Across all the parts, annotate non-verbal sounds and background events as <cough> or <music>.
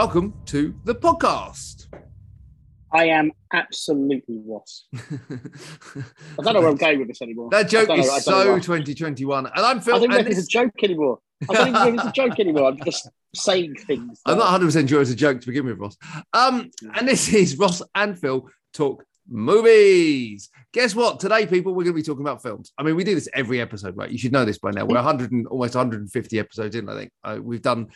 welcome to the podcast. I am absolutely Ross. <laughs> I don't know where I'm going with this anymore. That joke is know- so 2021, and I'm Phil. I don't know And if it's a joke anymore. I don't even know if it's a joke anymore. I'm just saying things. I'm not 100 percent sure it's a joke to begin with, Ross. Um, and this is Ross and Phil talk movies. Guess what? Today, people, we're going to be talking about films. I mean, we do this every episode, right? You should know this by now. We're 100 and almost 150 episodes in. I think uh, we've done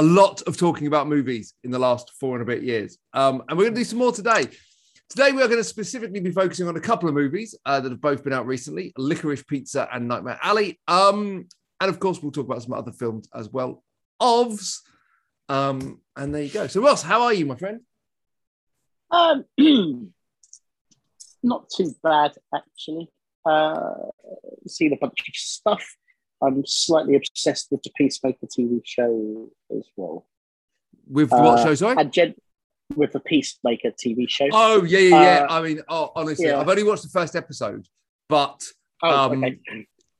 a lot of talking about movies in the last four and a bit years. Um, and we're going to do some more today. Today, we are going to specifically be focusing on a couple of movies uh, that have both been out recently Licorice Pizza and Nightmare Alley. Um, and of course, we'll talk about some other films as well. Ofs. Um, and there you go. So, Ross, how are you, my friend? Um, <clears throat> not too bad actually. Uh, seen a bunch of stuff. I'm slightly obsessed with the Peacemaker TV show as well. With what Uh, show, sorry? Jen, with the Peacemaker TV show. Oh, yeah, yeah, yeah. uh, I mean, oh, honestly, yeah. I've only watched the first episode, but Oh, um, okay.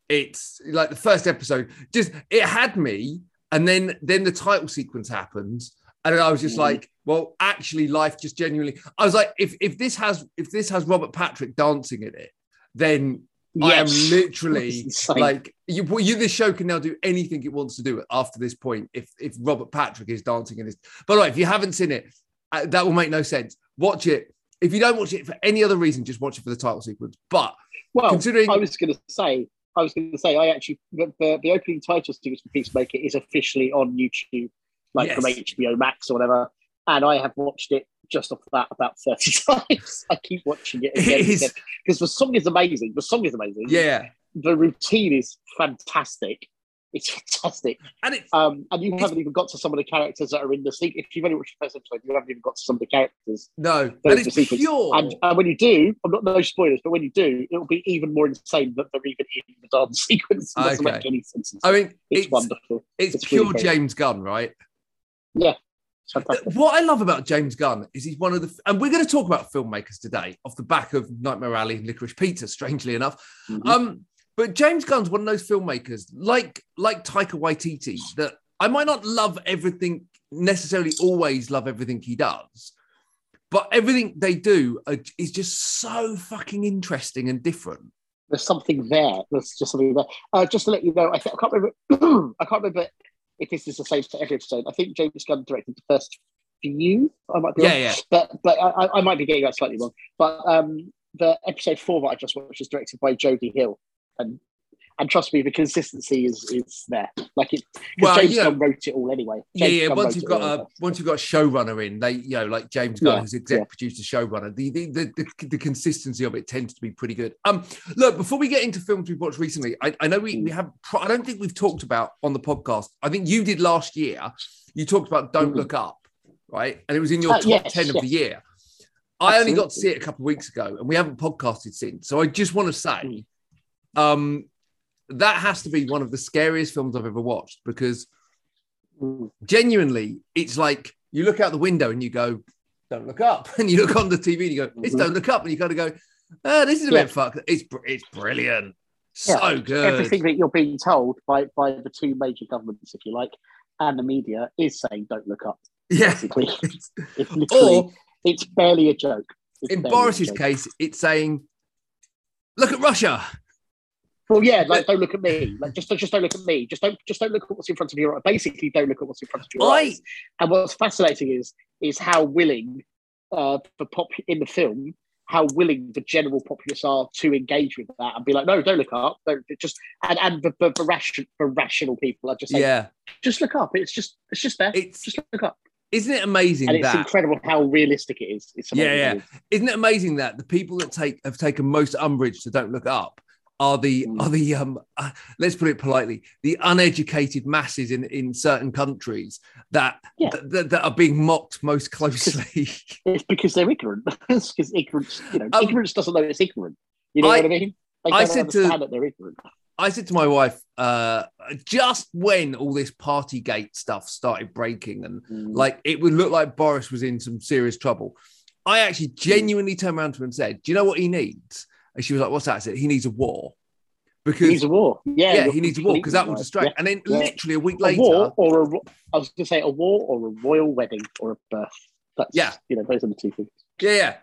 it's like the first episode just it had me and then then the title sequence happens and i was just Mhm. like well actually life just genuinely i was like if if this has if this has robert patrick dancing in it then i am <laughs> literally like you, you this show can now do anything it wants to do after this point if if robert patrick is dancing in this. By the way if you haven't seen it uh, that will make no sense. Watch it. If you don't watch it for any other reason just watch it for the title sequence. But Well, considering I was going to say, I was going to say, I actually the, the, the opening title sequence for Peacemaker is officially on YouTube, like from HBO Max or whatever, and I have watched it just off that about thirty <laughs> times. I keep watching it again It because the song is amazing. The song is amazing. yeah the routine is fantastic. It's fantastic. and it's Um, and you haven't even got to some of the characters that are in the sequence. If you've only watched the first episode, you haven't even got to some of the characters. No, and it's pure. And, and when you do, I'm not no spoilers, but when you do, it'll be even more insane that they're even in the dance <laughs> sequence. It doesn't Okay. make any sense. I mean, it's, it's wonderful. it's, it's pure really. James Gunn, right? Yeah. What I love about James Gunn is he's one of the, and we're going to talk about filmmakers today off the back of Nightmare Alley and Licorice Pizza, strangely enough. Mhm. Um, but James Gunn's one of those filmmakers, like like Taika Waititi, that I might not love everything necessarily, always love everything he does, but everything they do is just so fucking interesting and different. There's something there. There's just something there. Uh, just to let you know, I, th- I can't remember. <clears throat> I can't remember if this is the same for every episode. I think James Gunn directed the first few. I might be Yeah, wrong. yeah. but but I, I- might be getting that slightly wrong. But um, the episode four that I just watched is directed by Jody Hill, and and trust me, the consistency is is there. Like it, Well, James yeah. Gunn wrote it all anyway. Yeah, James yeah. Gunn Once you've got a once you've got a showrunner in, they you know like James Gunn, Yeah, who's exec yeah. producer, showrunner. The the, the the the consistency of it tends to be pretty good. Um, look, before we get into films we've watched recently, I, I know we Mm. we have. I don't think we've talked about on the podcast. I think you did last year. You talked about Don't Mm. Look Up, right? And it was in your Uh, top yes, ten of the year. I only got to see it a couple of weeks ago, and we haven't podcasted since. So I just want to say, Mm. um, that has to be one of the scariest films I've ever watched because genuinely, it's like you look out the window and you go, "Don't look up," <laughs> and you look on the TV and you go, "It's Mhm. don't look up," and you kind of go, oh, "This is a Yeah. bit fucked." It's it's brilliant, Yeah. so good. Everything that you're being told by by the two major governments, if you like, and the media is saying, "Don't look up." yeah. Basically, <laughs> it's literally Or it's barely a joke. It's in Boris's joke. case, it's saying, "Look at Russia." Well, yeah, like don't look at me. Like just just don't look at me. Just don't just don't look at what's in front of your eye. Basically, don't look at what's in front of your I- eyes. And what's fascinating is is how willing uh, the pop in the film, how willing the general populace are to engage with that and be like, no, don't look up. Don't just and and the the, the, ration, the rational people are just like, Yeah, just look up. It's just it's just there. it's just look up. isn't it amazing And it's that incredible how realistic it is. It's Yeah, amazing. isn't it amazing that the people that take have taken most umbrage to don't look up are the Mm. are the um uh, let's put it politely the uneducated masses in in certain countries that Yeah. that, that are being mocked most closely <laughs> It's because they're ignorant. <laughs> it's because ignorance, you know, Um, ignorance doesn't know it's ignorant. You know I- what I mean? They I don't said to- understand that they're ignorant. I said to my wife uh just when all this party gate stuff started breaking and Mm. like it would look like Boris was in some serious trouble I actually genuinely turned around to him and said do you know what he needs and she was like what's that I said he needs a war Because He needs a war. Yeah, yeah, he needs a war because that will distract. right. And then Yeah. literally a week Yeah. later, war or a. I was going to say a war or a royal wedding or a birth. That's, Yeah. you know, those are the two things. yeah, yeah.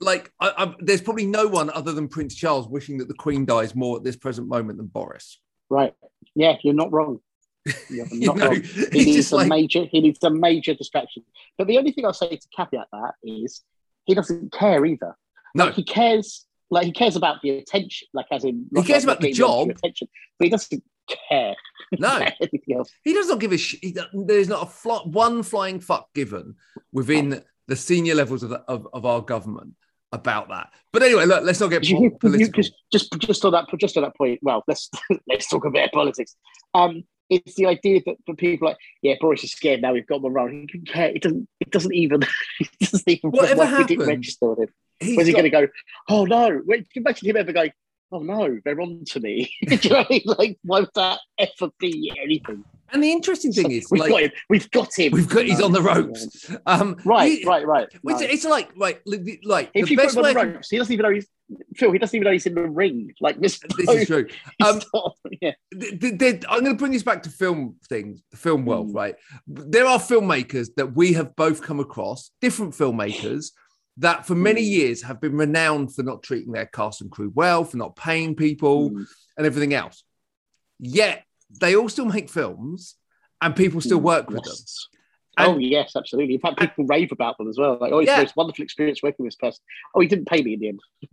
Like I, I, there's probably no one other than Prince Charles wishing that the Queen dies more at this present moment than Boris. Right. Yeah, you're not wrong. <laughs> You're You not know, wrong. <laughs> He needs a like major. He needs a major distraction. But the only thing I'll say to caveat that is he doesn't care either. no. Like he cares. Like he cares about the attention. Like as in He cares about the job. attention, but he doesn't care. No, <laughs> about he does not give a shit. There's not a fly, one flying fuck given within the senior levels of, the, of of our government about that. But anyway, look, let's not get <laughs> You- po- you- political. just, just on that just on that point. Well, let's <laughs> let's talk a bit of politics. Um, it's the idea that the people like, yeah, Boris is scared now. We've got them around. He doesn't care. It doesn't. It doesn't even. It doesn't even. Whatever why did it happens, register with him? He's Was he got- going to go? Oh no! Wait, imagine him ever going? Oh no, they're on to me. <laughs> Do you know what I mean? Like, why would that ever be anything? and the interesting thing is, we've like, got him. We've got him. we've got he's No, on the ropes. Um, Right, he- right, right. It's, it's like right, like If the you put him on the ropes, he doesn't even know he's Phil. He doesn't even know he's in the ring. Like this. This is true. <laughs> Um, yeah. th- th- th- I'm going to bring this back to film things, film world, Mm. right? There are filmmakers that we have both come across, different filmmakers that for many Mm. years have been renowned for not treating their cast and crew well, for not paying people Mm. and everything else. Yet they all still make films and people still work with them. And- oh yes, absolutely. In fact, people rave about them as well. Like, oh, it's Yeah. the most wonderful experience working with this person. Oh, he didn't pay me in the end. <laughs>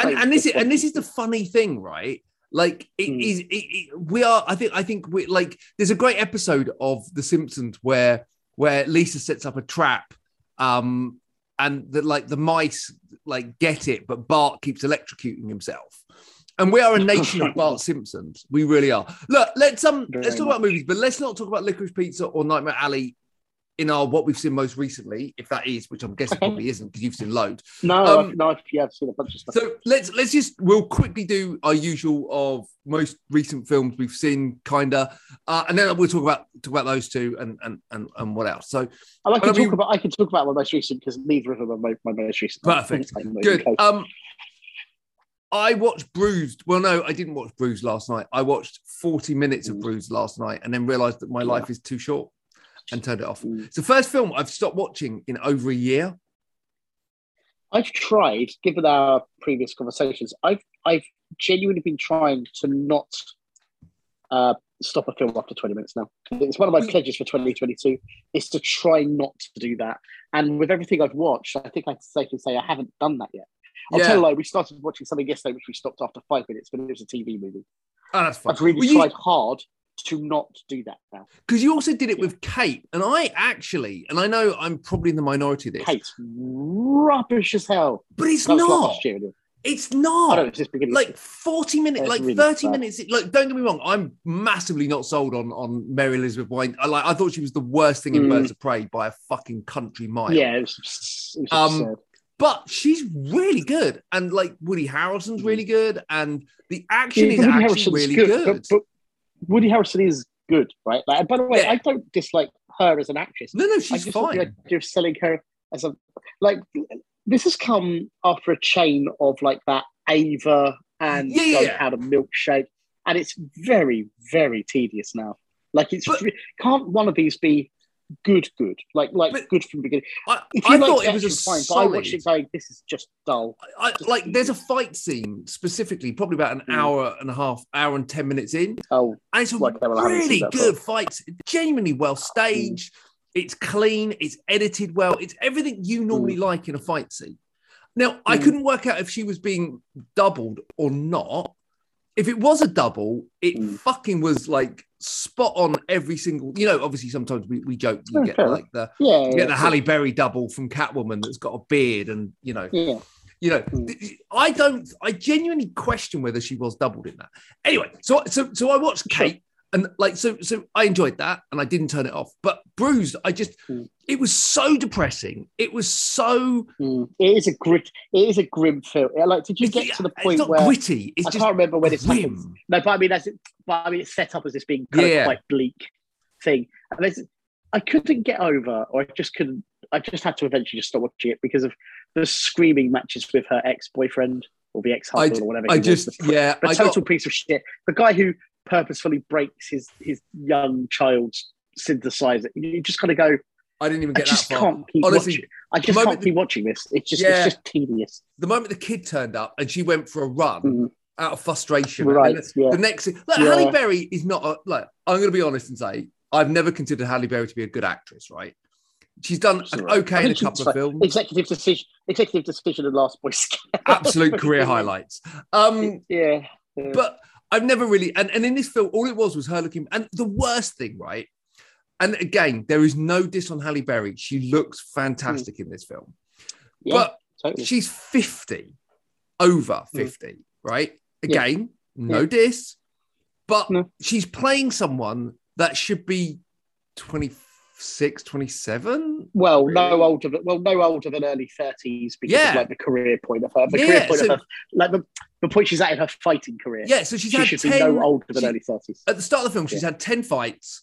and, and this is <laughs> and this is the funny thing, right? Like it Mm. is, it, it, we are. I think. I think we like. There's a great episode of The Simpsons where where Lisa sets up a trap, um, and that like the mice like get it, but Bart keeps electrocuting himself. And we are a nation of <laughs> Bart Simpsons. We really are. Look, let's um, Very let's talk about movies, but let's not talk about Licorice Pizza or Nightmare Alley in our what we've seen most recently, if that is, which I'm guessing probably isn't because you've seen loads. no, Um, I've, no, I've, yeah, I've seen a bunch of stuff. So let's let's just we'll quickly do our usual of most recent films we've seen, kinda, uh, and then we'll talk about talk about those two and and and, and what else. So I like to talk mean- about. I can talk about my most recent because neither of them are my, my most recent. Perfect. Good. Um, I watched Bruised. Well, no, I didn't watch Bruised last night. I watched forty minutes of Mm. Bruised last night, and then realised that my life is too short, and turned it off. Mm. It's the first film I've stopped watching in over a year. I've tried, given our previous conversations, I've I've genuinely been trying to not uh, stop a film after 20 minutes now. It's one of my pledges for 2022 is to try not to do that. And with everything I've watched, I think I can safely say I haven't done that yet. I'll Yeah. tell you, like, we started watching something yesterday, which we stopped after five minutes, but it was a TV movie. Oh, that's fine. I've really Well, you- tried hard to not do that now. because you also did it with Kate, and I actually, and I know I'm probably in the minority of this, Kate, rubbish as hell. but it's That not. It's I not. don't know, it's just beginning. like 40 minutes, like really 30 bad. minutes. Like, don't get me wrong, I'm massively not sold on on Mary Elizabeth Wine. I like I thought she was the worst thing in Mm. Birds of Prey by a fucking country mile. yeah, it was, it was Um. But she's really good. And like Woody Harrelson's really good. And the action is Woody actually Harrelson's really good. But, but Woody Harrelson is good, right? Like, and by the way, Yeah. I don't dislike her as an actress. no, no, I she's the fine. idea of selling her as a like this has come after a chain of like that Ava and Yeah, yeah. Had a milkshake, and it's very, very tedious now. Like it's But- can't one of these be good, good, like like But- good from the beginning. I, If I you like thought it was a action, fine, but I watched it going, this is just dull. I, like there's a fight scene specifically, probably about an Mm. hour and a half, hour and 10 minutes in. Oh, And it's a Like, well, I haven't seen really good fight. Genuinely well staged. It's clean. It's edited well. It's everything you normally like in a fight scene. Now, I Mm. couldn't work out if she was being doubled or not. If it was a double, it Mm. fucking was like spot on every single. You know, obviously sometimes we, we joke you get like the yeah, you yeah, get the Halle Berry double from Catwoman that's got a beard and you know yeah. you know, Mm. I don't. I genuinely question whether she was doubled in that. Anyway, so so so I watched Kate, and like so so I enjoyed that, and I didn't turn it off. But Bruised, I just Mm. it was so depressing. It was so. Mm. It is a grit. It is a grim film. Like, did you it's- get to the it's point not where gritty. It's I just can't remember when it happens? No, but I mean, that's it. But I mean, it's set up as this being kind Yeah. of quite bleak thing, and there's, I couldn't get over, or I just couldn't. I just had to eventually just stop watching it because of the screaming matches with her ex-boyfriend or the ex-husband I- or whatever. I he was, just yeah, the I total got, piece of shit. The guy who purposefully breaks his his young child's synthesizer. You just kind of go. I didn't even I get just that far. can't keep Honestly, watching. I just can't keep watching this. It's just Yeah. it's just tedious. the moment the kid turned up and she went for a run Mhm. out of frustration, Right? Yeah. the next like Yeah. Halle Berry is not a, like I'm going to be honest and say I've never considered Halle Berry to be a good actress. Right? She's done okay in a couple of like- films. Executive decision. Executive decision. And Last Boy Scout. Absolute <laughs> career highlights. Um, Yeah. yeah. but I've never really and, and in this film, all it was was her looking and the worst thing, right? And again, there is no diss on Halle Berry. She looks fantastic in this film. yeah, But totally. she's 50, over Mm. 50, right? Yeah. Again, no Yeah. diss, but No. she's playing someone that should be 26, 27. Well, no older than well, no older than early thirties because Yeah. of like the career point of her. The Yeah, career point so- of her, like the, the point she's at in her fighting career. Yeah, so she's she had should 10, be no older than she- early thirties. at the start of the film, she's Yeah. had 10 fights,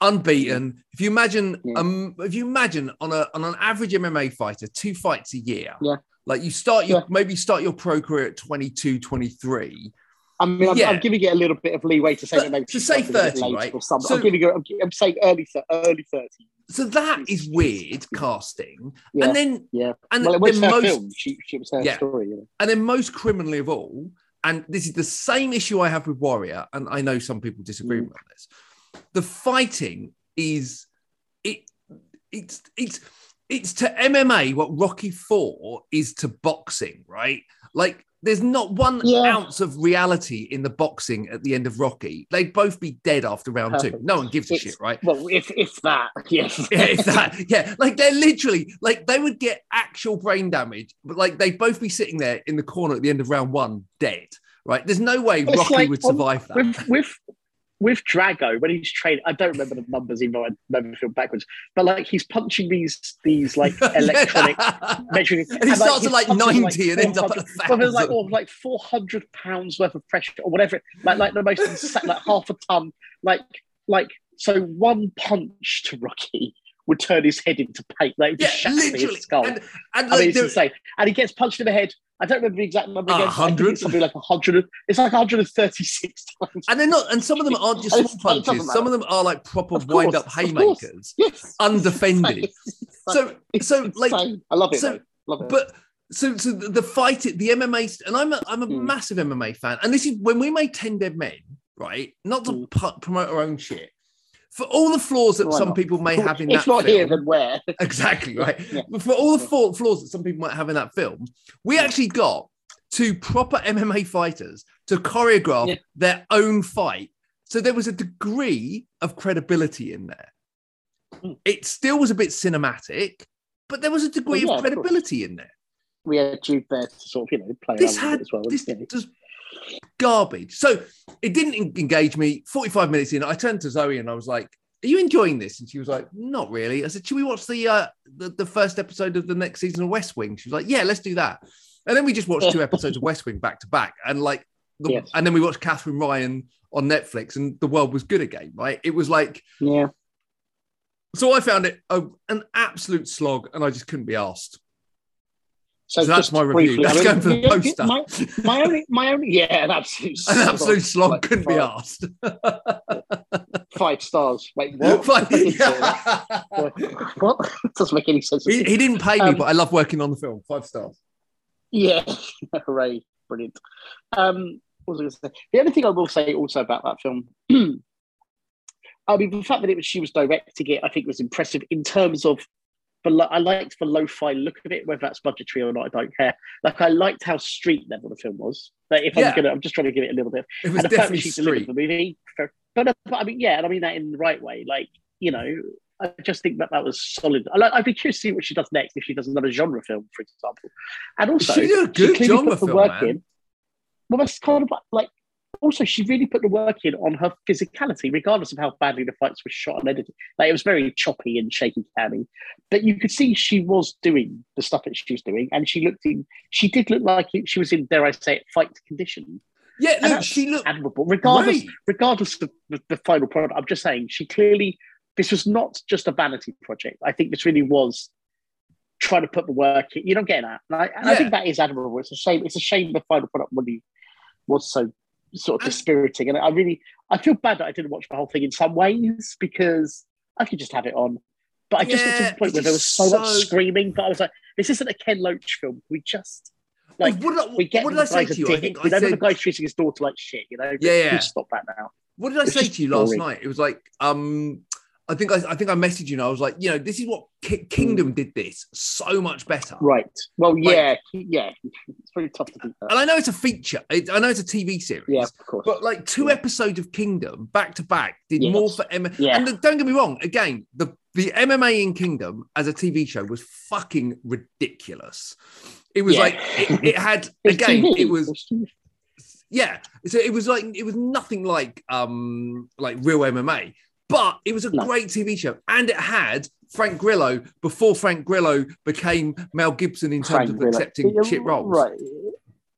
unbeaten. If you imagine, um, if you imagine on a on an average MMA fighter, two fights a year. Yeah. Like you start your maybe start your pro career at 22, 23. I mean, I'm, Yeah. I'm giving it a little bit of leeway to say But that maybe to say started a bit 30, right? Or something. So- I'm giving her. I'm, I'm saying early, early thirties. So that is weird casting. Yeah. And then Yeah. and Well, it then most film. She, she was her Yeah. story. You know? and then most criminally of all, and this is the same issue I have with Warrior, and I know some people disagree Mm. with this. The fighting is it it's it's it's to MMA what Rocky Four is to boxing, right? Like there's not one Yeah. ounce of reality in the boxing at the end of Rocky. They'd both be dead after round two. No one gives a It's- shit, right? Well, if if that, <laughs> yes. <laughs> yeah, it's that. Yeah, like they're literally like they would get actual brain damage, but like they'd both be sitting there in the corner at the end of round one, dead. Right? There's no way It's Rocky like would on- survive that. with with with Drago when he's training. I don't remember the numbers, even though I never feel backwards. But like he's punching these these like <laughs> electronic <laughs> measuring, and he starts his at like are, 90 and ends up at 400 like or oh, like four hundred pounds worth of pressure or whatever. Like like the most insane, like half a ton. Like like so one punch to Rocky would turn his head into paint. Like yeah, just shatter literally. his skull. And, and I mean, it's insane. And he gets punched in the head. I don't remember the exact number A again. but I think hundred? It's something like hundred. It's like 136 <laughs> times. and they're not, and some of them aren't just <laughs> small it's- it doesn't punches. Some of them are like proper course, wind up haymakers, Yes. undefended. So, so like. I love it. so- Love it. but so so the, fight, the MMA, and I'm a, I'm a Mm. massive MMA fan, and this is when we made Ten Dead Men, right? Not to Mm. pu- promote our own shit. For all the flaws that Why some not? people may have in <laughs> if that not film, here, then where? <laughs> exactly right. <laughs> Yeah. But for all the flaws that some people might have in that film, we actually got two proper MMA fighters to choreograph Yeah. their own fight. So there was a degree of credibility in there. Mm. It still was a bit cinematic, but there was a degree Well, yeah, of of credibility in there. We had Jude there to sort of, you know, play This around with had it as well. this you know. just garbage. So it didn't engage me. 45 minutes in, I turned to Zoe and I was like, Are you enjoying this? And she was like, Not really. I said, Should we watch the uh the, the first episode of the next season of West Wing? She was like, Yeah, let's do that. And then we just watched two <laughs> episodes of West Wing back to back. And like the, Yes. and then we watched Katherine Ryan on Netflix and the world was good again, right? It was like Yeah. so I found it a, an absolute slog and I just couldn't be asked. So, So that's my review. briefly, I Let's mean, go for the poster. My, my only, my only, yeah, an absolute, An absolute slog Like couldn't be asked. <laughs> Five stars. Wait, what? Like, I didn't say that. yeah. <laughs> what? <laughs> Doesn't make any sense. he, he didn't pay me, Um, but I love working on the film. Five stars. Yeah, hooray, brilliant. Um, what was I going to say? The only thing I will say also about that film, <clears throat> I mean, the fact that it was she was directing it, I think was impressive in terms of. The, lo- I liked the lo-fi look of it, whether that's budgetary or not, I don't care. Like I liked how street level the film was. Like if Yeah. I'm gonna, I'm just trying to give it a little bit. It was and the fact definitely she delivered street. the movie, for, but, uh, but I mean, yeah, and I mean that in the right way. Like you know, I just think that that was solid. I like, I'd be curious to see what she does next if she does another genre film, for example. And also, She did a good genre film, man. in. Well, that's kind of like. Also, she really put the work in on her physicality, regardless of how badly the fights were shot and edited. Like it was very choppy and shaky canny, but you could see she was doing the stuff that she was doing, and she looked in. She did look like she was in, dare I say, it, fight condition. Yeah, she looked admirable, regardless great. regardless of the, the final product, I'm just saying she clearly this was not just a vanity project. I think this really was trying to put the work in. You're not getting that. And, I, and I think that is admirable. It's a shame. It's a shame the final product really was so sort of dispiriting. And I really, I feel bad that I didn't watch the whole thing in some ways because I could just have it on. But I just got to the point where there was just so, much screaming. But I was like, this isn't a Ken Loach film. We just like what did I, we get what did I say to you? a I dick. think we I know the said, guy's treating his daughter like shit. You know, Yeah, yeah. Stop that now. what did I it's say to you last boring. night? It was like, um, I think I, I think I messaged you and I was like, you know, this is what Ki- Kingdom did this so much better. Right. Well, Like- yeah, yeah. It's pretty tough to beat that. And I know it's a feature. It, I know it's a TV series. Yeah, of course. But like two Yeah. episodes of Kingdom back to back did Yes. more for MMA. Yeah. And don't get me wrong, again, the, the MMA in Kingdom as a TV show was fucking ridiculous. It was Yeah. like it, it had <laughs> again, TV. it was yeah. So it was like it was nothing like um like real MMA, but it was a No. great TV show, and it had Frank Grillo before Frank Grillo became Mel Gibson in terms Frank of Grillo. accepting Yeah, shit roles. Right.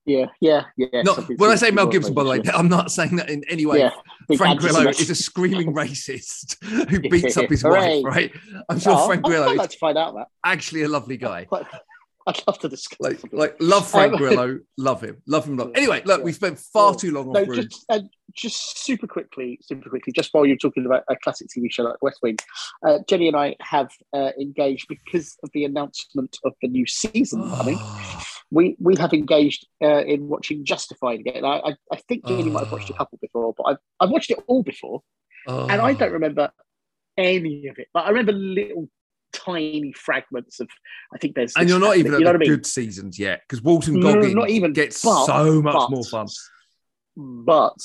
Yeah, yeah, yeah. No, Something when I say Mel Gibson, by the way. I'm not saying that in any way. Yeah, Frank Grillo is a screaming racist who beats up his <laughs> wife, right? I'm sure Oh, Frank Grillo <laughs> is like to find out that. actually a lovely guy. <laughs> I'd love to discuss. Like, like love Frank Um, Grillo, love him, love him, love. Yeah. <laughs> Anyway, look, Yeah. we spent far too long on no, Bruised. just uh, just super quickly, super quickly, just while you're talking about a classic TV show like West Wing, uh, Jenny and I have uh, engaged because of the announcement of the new season <sighs> coming. we we have engaged uh, in watching Justified again. I I, I think Jenny might have watched a Oh. couple before, but I've I've watched it all before, and I don't remember any of it. But I remember little tiny fragments of. I think there's. and you're not even at you know the what I mean? good seasons yet because Walton No, Goggins not even, gets but- so much but- more fun. But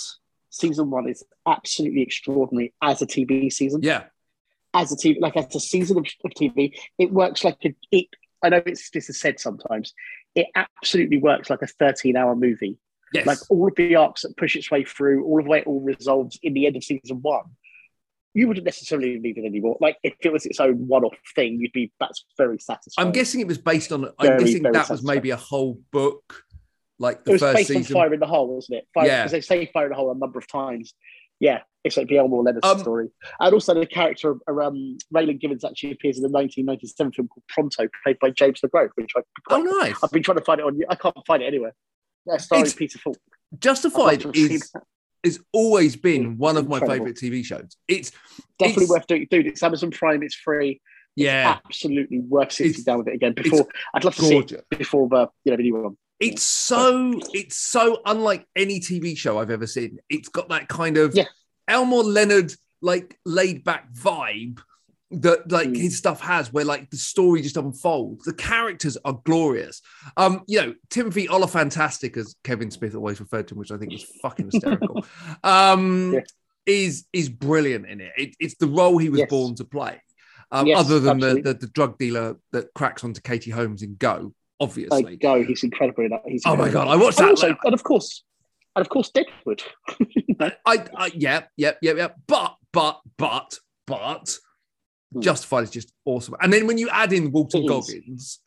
season one is absolutely extraordinary as a TV season. Yeah, As a TV, like as a season of, of TV, it works like a. It, I know it's this is said sometimes. It absolutely works like a 13 hour movie. yes, Like all of the arcs that push its way through, all of the way it all resolves in the end of season one. You wouldn't necessarily need it anymore. Like if it was its own one-off thing, you'd be that's very satisfying. I'm guessing it was based on. I'm Very, guessing very that was maybe a whole book, like it was first based season. on Fire in the Hole, wasn't it? Fire, Yeah. because they say Fire in the Hole a number of times. Yeah, it's like the Elmore Leonard Um, story, and also the character of um, Raylan Givens actually appears in the 1997 film called Pronto, played by James LeGros, which I, Oh, nice. I've been trying to find it on. I can't find it anywhere. Yeah, starring It's- Peter Falk. Justified to have seen is. Has always been one of my favorite TV shows. It's definitely it's- worth doing. Dude, it's Amazon Prime. It's free. yeah, Absolutely worth sitting It's- down with it again. Before I'd love to see it before the you know the new one. It's so it's so unlike any TV show I've ever seen. It's got that kind of Yeah. Elmore Leonard like laid back vibe that like Mm. his stuff has, where like the story just unfolds. The characters are glorious. Um, you know, Timothy Olyphantastic, as Kevin Smith always referred to him, which I think was fucking hysterical. <laughs> um, Yeah. is is brilliant in it. it. It's the role he was Yes. born to play. Um, Yes, other than the, the the drug dealer that cracks onto Katie Holmes in Go, obviously. Like, go, he's incredible in that. He's Oh my god, I watched that. also, and of course, and of course, Deadwood. <laughs> I, I, yeah, yeah, yeah, yeah. But, but, but, but, Hmm. Justified is just awesome. And then when you add in Walton Goggins,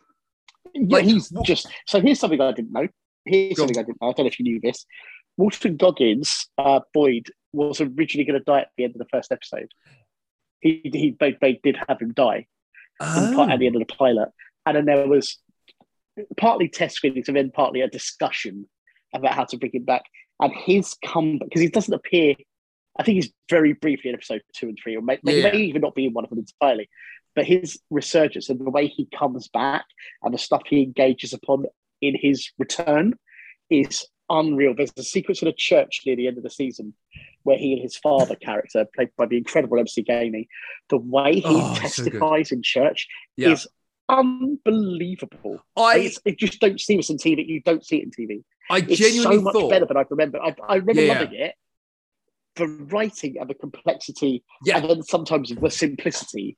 Yeah, Like, he's wh- just. So here's something I didn't know. Here's Go on. something I didn't know. I don't know if you knew this. Walton Goggins, uh, Boyd, was originally going to die at the end of the first episode. He, he they, they did have him die pi- at the end of the pilot, and then there was partly test screenings and then partly a discussion about how to bring him back. And his comeback because he doesn't appear. I think he's very briefly in episode two and three, or may, Yeah. may even not be in one of them entirely. But his resurgence and the way he comes back and the stuff he engages upon in his return is unreal. There's a sequence in a church near the end of the season where he and his father character, played by the incredible MC Gainey, the way he Oh, so testifies in church yeah, is unbelievable. I, It's, it just don't see this in TV. You don't see it in TV. I It's genuinely so much thought, better than I remember. I, I remember yeah. loving it. The writing and the complexity, yeah, and then sometimes the simplicity,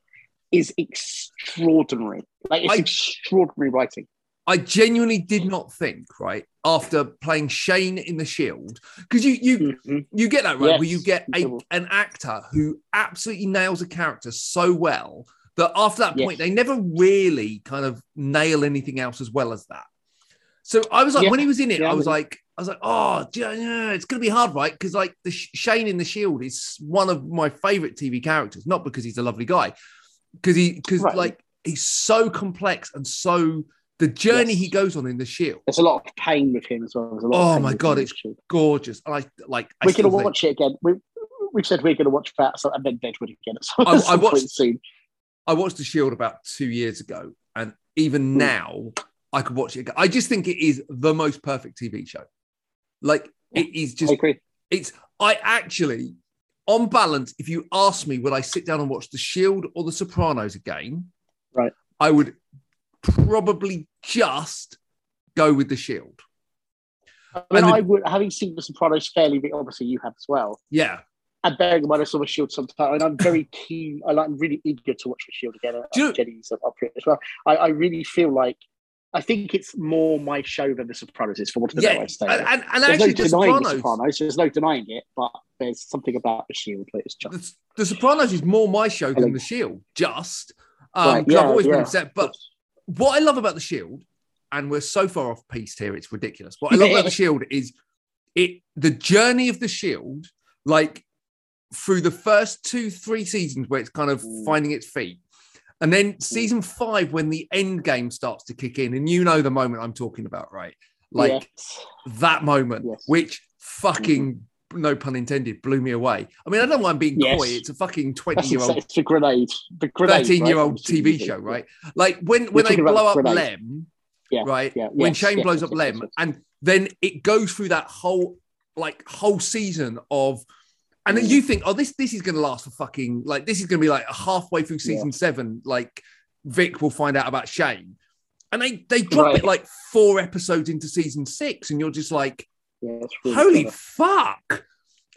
is extraordinary. Like it's I- extraordinary writing. I genuinely did not think right after playing Shane in the Shield because you you Mhm. you get that right where you get a, an actor who absolutely nails a character so well that after that point Yes. they never really kind of nail anything else as well as that. So I was like, Yeah. when he was in it, Yeah, I was like, I was like, oh, it's gonna be hard, right? Because like the Sh- Shane in the Shield is one of my favorite TV characters, not because he's a lovely guy, because he because Right. like he's so complex and so the journey Yes. he goes on in the Shield. There's a lot of pain with him as well. A lot Oh my God, it's Gorgeous. I like. We're going to think- watch it again. We, we've said we're going to watch that so, and then Deadwood again at some, I- I <laughs> some point watched- soon. I watched The Shield about two years ago, and even Hmm. now I could watch it. Again. I just think it is the most perfect TV show. Like it is I just. agree. It's. I actually, on balance, if you ask me, would I sit down and watch The Shield or The Sopranos again? Right. I would probably just go with The Shield. I mean, And I would, having seen The Sopranos fairly, obviously you have as well. Yeah. And bearing in mind, I saw The Shield sometime, and I'm very keen. I like, I'm really eager to watch The Shield again. Do you- Uh, Jenny's up for it as well. I, I really feel like I think it's more my show than The Sopranos is, for want of a better Yeah. way of saying And, and, and There's actually, no The denying The Sopranos. Sopranos. There's no denying it, but there's something about The Shield that is just. The, the Sopranos is more my show than The Shield. Just. Um, Right, 'cause I've always been yeah. upset. But what I love about the Shield, and we're so far off piece here, it's ridiculous. What I love about the <laughs> Shield is it the journey of the Shield, like through the first two, three seasons where it's kind of finding its feet. And then season five, when the end game starts to kick in, and you know the moment I'm talking about, right? Like Yes. that moment, Yes. which fucking mm-hmm. no pun intended, blew me away. I mean, I don't mind being Yes. coy. It's a fucking twenty year old, it's the grenade. The grenade. 13 year right? old It's TV show, right? Like when when they blow up Grenade. Lem, Yeah, right? yeah, when yes, Shane blows up Lem, and then it goes through that whole like whole season of, and then Mm. you think, oh, this this is going to last for fucking like this is going to be like halfway through season seven, like Vic will find out about Shane, and they they drop Right. it like four episodes into season six, and you're just like, Yeah, really holy fuck!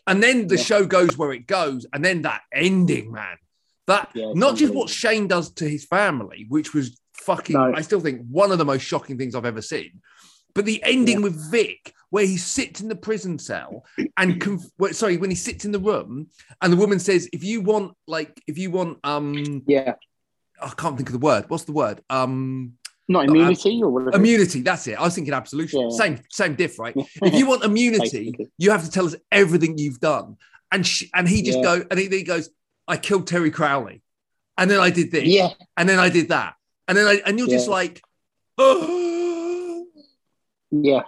And then the Yeah. show goes where it goes, and then that ending, man. That Yeah, not just what. Shane does to his family, which was fucking, No. I still think one of the most shocking things I've ever seen. But the ending with Vic, where he sits in the prison cell and <clears throat> conf- sorry, when he sits in the room, and the woman says, "If you want, like, if you want, um, Yeah, I can't think of the word. What's the word? Um, not immunity or whatever. immunity. That's it. I was thinking absolution. Yeah. Same, same diff, right? if you want immunity, you have to tell us everything you've done. And she, and he just Yeah. go and he, he goes, I killed Terry Crowley, and then I did this, yeah, and then I did that, and then I and you're just like, oh. Yeah,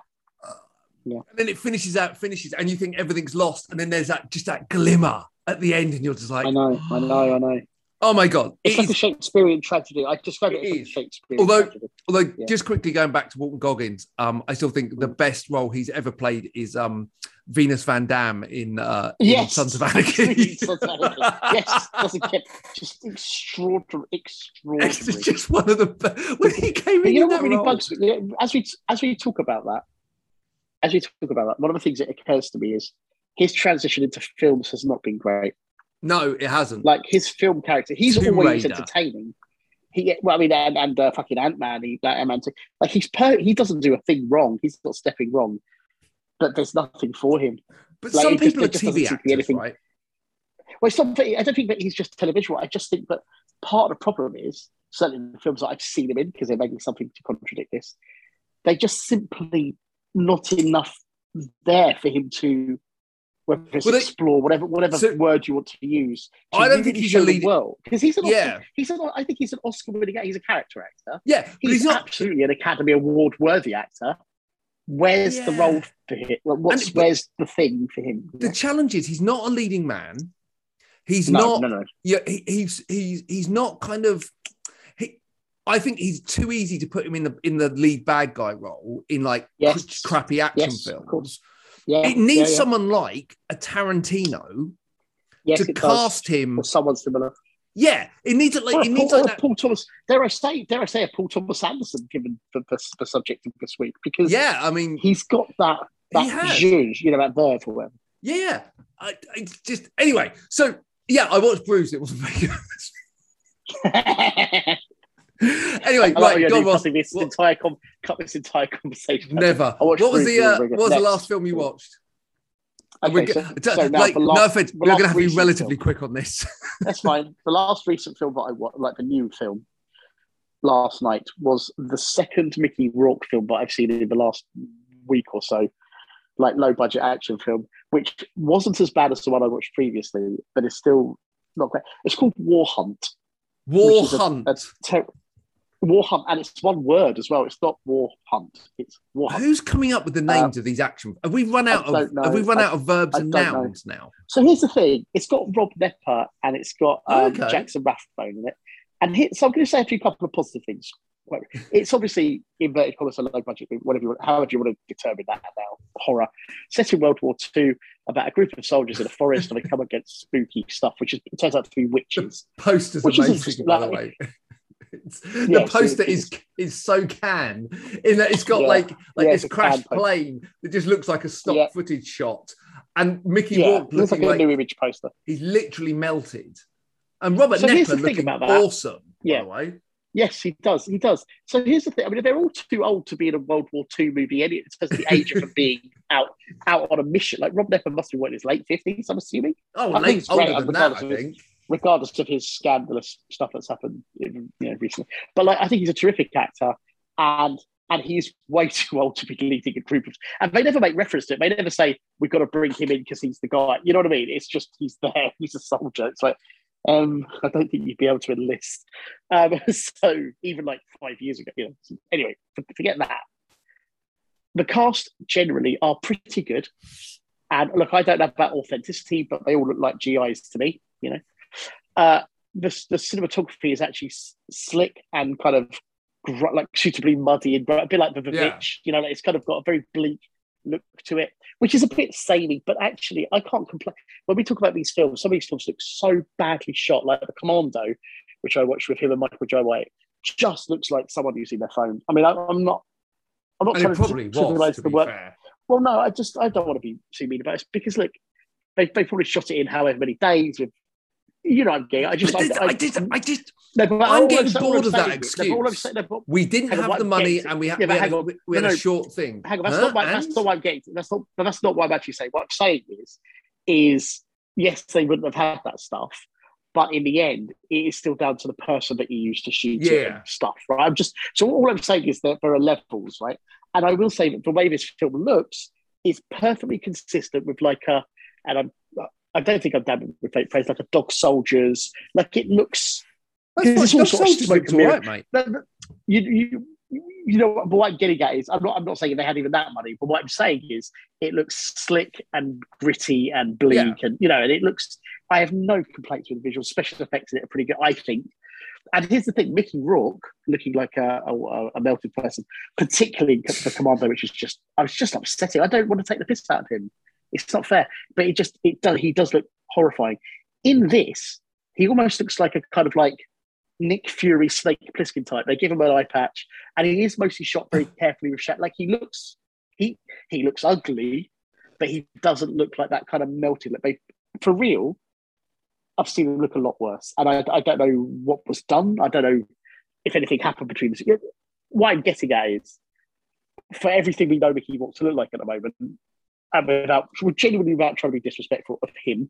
Yeah. And then it finishes out, finishes, and you think everything's lost, and then there's that just that glimmer at the end, and you're just like, I know, I know, I know. <gasps> oh my god! It's It like a Shakespearean tragedy. I describe it, It as is. a Shakespearean Although- tragedy. Although, Yeah. just quickly going back to Walton Goggins, um, I still think the best role he's ever played is um, Venus Van Dam in, uh, in Yes, Sons of absolutely, Anarchy. <laughs> Sons of Anarchy. yes, doesn't get just extraordinary, extraordinary. It's just one of the when he came in. you know what really role- bugs me? As we as we talk about that, as we talk about that, one of the things that occurs to me is his transition into films has not been great. No, it hasn't. Like his film character, he's Tomb always Raider. entertaining. He, well, I mean, and, and uh, fucking Ant Man, he that Ant-Man like he's per, he doesn't do a thing wrong. He's not stepping wrong, but there's nothing for him. but like, some just- people are just doesn't TV seem to be actors, anything- right? Well, I don't think that he's just televisual. I just think that part of the problem is certainly in the films that I've seen him in because they're making something to contradict this. They're just simply not enough there for him to whether it's Well, they- explore whatever whatever So- word you want to use. To I don't think he's a lead- world because he's an Oscar, Yeah. he's an I think he's an Oscar winning guy. he's a character actor. Yeah, but He's, he's not. absolutely an Academy Award worthy actor. Where's the role for him? What's And- where's the thing for him? The challenge is he's not a leading man. He's no, not. no, no. Yeah, he, he's he's he's not kind of. He, I think he's too easy to put him in the in the lead bad guy role in like Yes. crappy action Yes, films. Yeah, It needs yeah, yeah. someone like a Tarantino yes, to it does. cast him. or someone similar. Yeah, it needs a, like it needs Paul, like that. Paul Thomas. Dare I say? Dare I say a Paul Thomas Anderson given for, for, for subject of this week because Yeah, I mean, he's got that that zhuzh, you know, that verve or whatever. yeah, yeah. I, I just anyway. So yeah, I watched Bruised. It wasn't very good. <laughs> anyway, I right, go on, this What- entire com- cut this entire conversation. Never. What was Bruce the uh, what was the last film you watched? Okay, we're so, so now like, the no offense, we're going to have to be relatively film. quick on this. <laughs> That's fine. The last recent film that I watched, like the new film, last night was the second Mickey Rourke film that I've seen in the last week or so, like low budget action film, which wasn't as bad as the one I watched previously, but it's still not great. It's called War Hunt. War is a- Hunt. a ter- War Hunt, and it's one word as well. It's not War Hunt. It's War Hunt. Who's coming up with the names of these action? Have we run out of? know. Have we run I- out of verbs I and don't know. nouns now? So here's the thing: it's got Rob Knepper and it's got um, Okay. Jackson Rathbone in it. And here, so I'm going to say a few couple of positive things. It's obviously inverted commas a low budget, whatever you want, however you want to determine that now. Horror set in World War II about a group of soldiers in a forest and they come against spooky stuff, which is, it turns out to be witches. Poster's Which is amazing, interesting, by the way. <laughs> Yes, the poster it is is so can in that it's got Yeah. like like Yeah, this crashed poster. plane that just looks like a stock Yeah. footage shot, and Mickey Yeah, Rourke looks like a like new image poster. he's literally melted, and Robert So Knepper looking about that. awesome. Yeah. by the way. Yes, he does. He does. So here's the thing. I mean, they're all too old to be in a World War II movie. Any it's just the age of them <laughs> being out out on a mission. Like Rob Knepper must be what in his late fifties. I'm assuming. Oh, I late older than that, I think. Regardless of his scandalous stuff that's happened in, you know, recently. But like, I think he's a terrific actor, and and he's way <laughs> too old to be leading a group of. And they never make reference to it. They never say we've got to bring him in because he's the guy. You know what I mean? It's just he's there. <laughs> He's a soldier. It's like. Um, I don't think you'd be able to enlist. Um, <laughs> so even like five years ago, you know. Anyway, forget that. The cast generally are pretty good, and look, I don't know about authenticity, but they all look like GIs to me. You know, uh, the, the cinematography is actually s- slick and kind of gr- like suitably muddy and a bit like the Yeah. Vivitch. You know, like it's kind of got a very bleak look to it, which is a bit samey. But actually, I can't complain. When we talk about these films, some of these films look so badly shot, like The Commando, which I watched with him and Michael Jai White, just looks like someone using their phone. I mean, I, I'm not. I'm not And trying probably to was, to the work. fair. Well, no, I just I don't want to be too mean about it because look, they they probably shot it in however many days with. You know, I'm gay. I just But did- I did. I did. No, but I'm getting bored of that saying is- no, all I'm excuse. saying- no, We didn't have the money, getting and we had, Yeah, we had, a, we had a short thing. Hang on, that's Huh? not, what, that's not what I'm getting. That's not. But that's not what I'm actually saying. What I'm saying is, is yes, they wouldn't have had that stuff, but in the end, it is still down to the person that you use to shoot Yeah. stuff, right? I'm just so all I'm saying is that there are levels, right? And I will say that the way this film looks is perfectly consistent with like a, and I'm. I don't think I'm damn with fake phrase like a dog soldiers. Like it looks. That's all Dog of Soldiers smoke looked and right, mate. No, no, you, you, you know what, but what I'm getting at is I'm not I'm not saying they had even that money, but what I'm saying is it looks slick and gritty and bleak Yeah. and you know, and it looks I have no complaints with the visual special effects in it are pretty good, I think. And here's the thing, Mickey Rourke looking like a, a, a melted person, particularly the Commando, which is just I was just upsetting. I don't want to take the piss out of him. It's not fair. But it just it does he does look horrifying. In this, he almost looks like a kind of like Nick Fury, Snake Plissken type. They give him an eye patch, and he is mostly shot very <sighs> carefully with shot. Like he looks, he he looks ugly, but he doesn't look like that kind of melted. Like they, for real, I've seen him look a lot worse, and I, I don't know what was done. I don't know if anything happened between the. What I'm getting at is, for everything we know Mickey wants to look like at the moment, and without genuinely without trying to be disrespectful of him,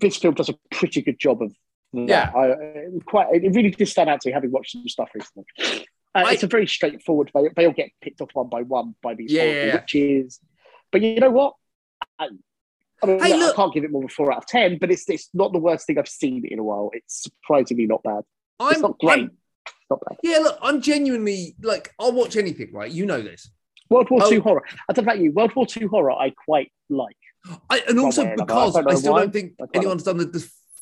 this film does a pretty good job of that. Yeah. I, I- quite. It really did stand out to me having watched some stuff recently. Uh, I- it's a very straightforward. They, they all get picked off one by one by these Yeah, yeah, yeah. witches. But you know what? I, I, mean, Hey, look. I can't give it more than four out of ten, but it's it's not the worst thing I've seen in a while. It's surprisingly not bad. It's I'm, not great. I'm- not bad. yeah, look, I'm genuinely like, I'll watch anything, right? You know this. World War Oh. Two horror. I don't know about you. World War Two horror, I quite like. I, and also way or another. because I don't I, still why. don't think anyone's done the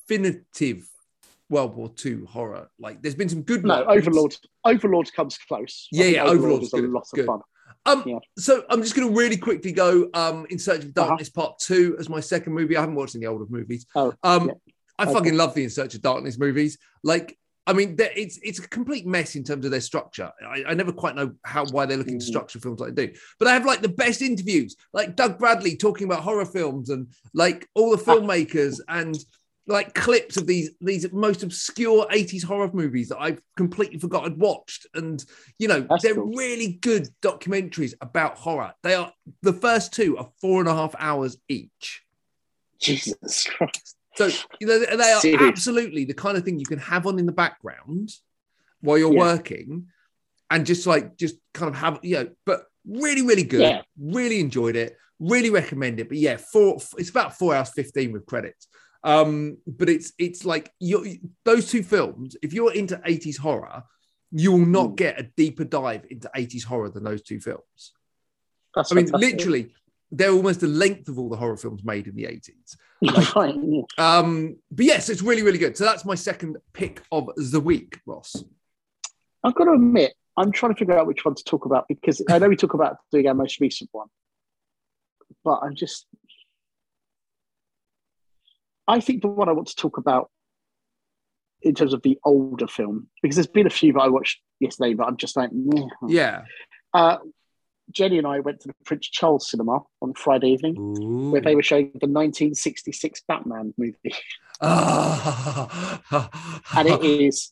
definitive World War II horror. Like, there's been some good No, ones. Overlord. Overlord comes close. Yeah, yeah, Overlord's is a lot of good. fun. Um, Yeah. so I'm just going to really quickly go um, in Search of Uh-huh. Darkness Part Two as my second movie. I haven't watched any older movies. Oh, um, yeah. I Okay. fucking love the In Search of Darkness movies. Like, I mean, it's it's a complete mess in terms of their structure. I, I never quite know how why they're looking to Mm. structure films like they do. But they have like the best interviews, like Doug Bradley talking about horror films and like all the filmmakers and like clips of these these most obscure 80s horror movies that I've completely forgot I'd watched. And you know, That's they're cool. really good documentaries about horror. They are the first two are four and a half hours each. Jesus Christ. So you know, they are Serious. absolutely the kind of thing you can have on in the background while you're Yeah. working, and just like just kind of have you know, but really, really good. Yeah. Really enjoyed it. Really recommend it. But yeah, four. It's about four hours fifteen with credits. Um, but it's it's like you those two films. If you're into eighties horror, you will not Mm. get a deeper dive into 80s horror than those two films. That's I mean, fantastic. literally, they're almost the length of all the horror films made in the 80s. <laughs> right. Um, but yes, it's really, really good. So that's my second pick of the week, Ross. I've got to admit, I'm trying to figure out which one to talk about because I know we talk about doing our most recent one, but I'm just. I think the one I want to talk about in terms of the older film, because there's been a few that I watched yesterday, but I'm just like, meh. Yeah. Uh, Jenny and I went to the Prince Charles Cinema on Friday evening, where they were showing the 1966 Batman movie, <laughs> and it is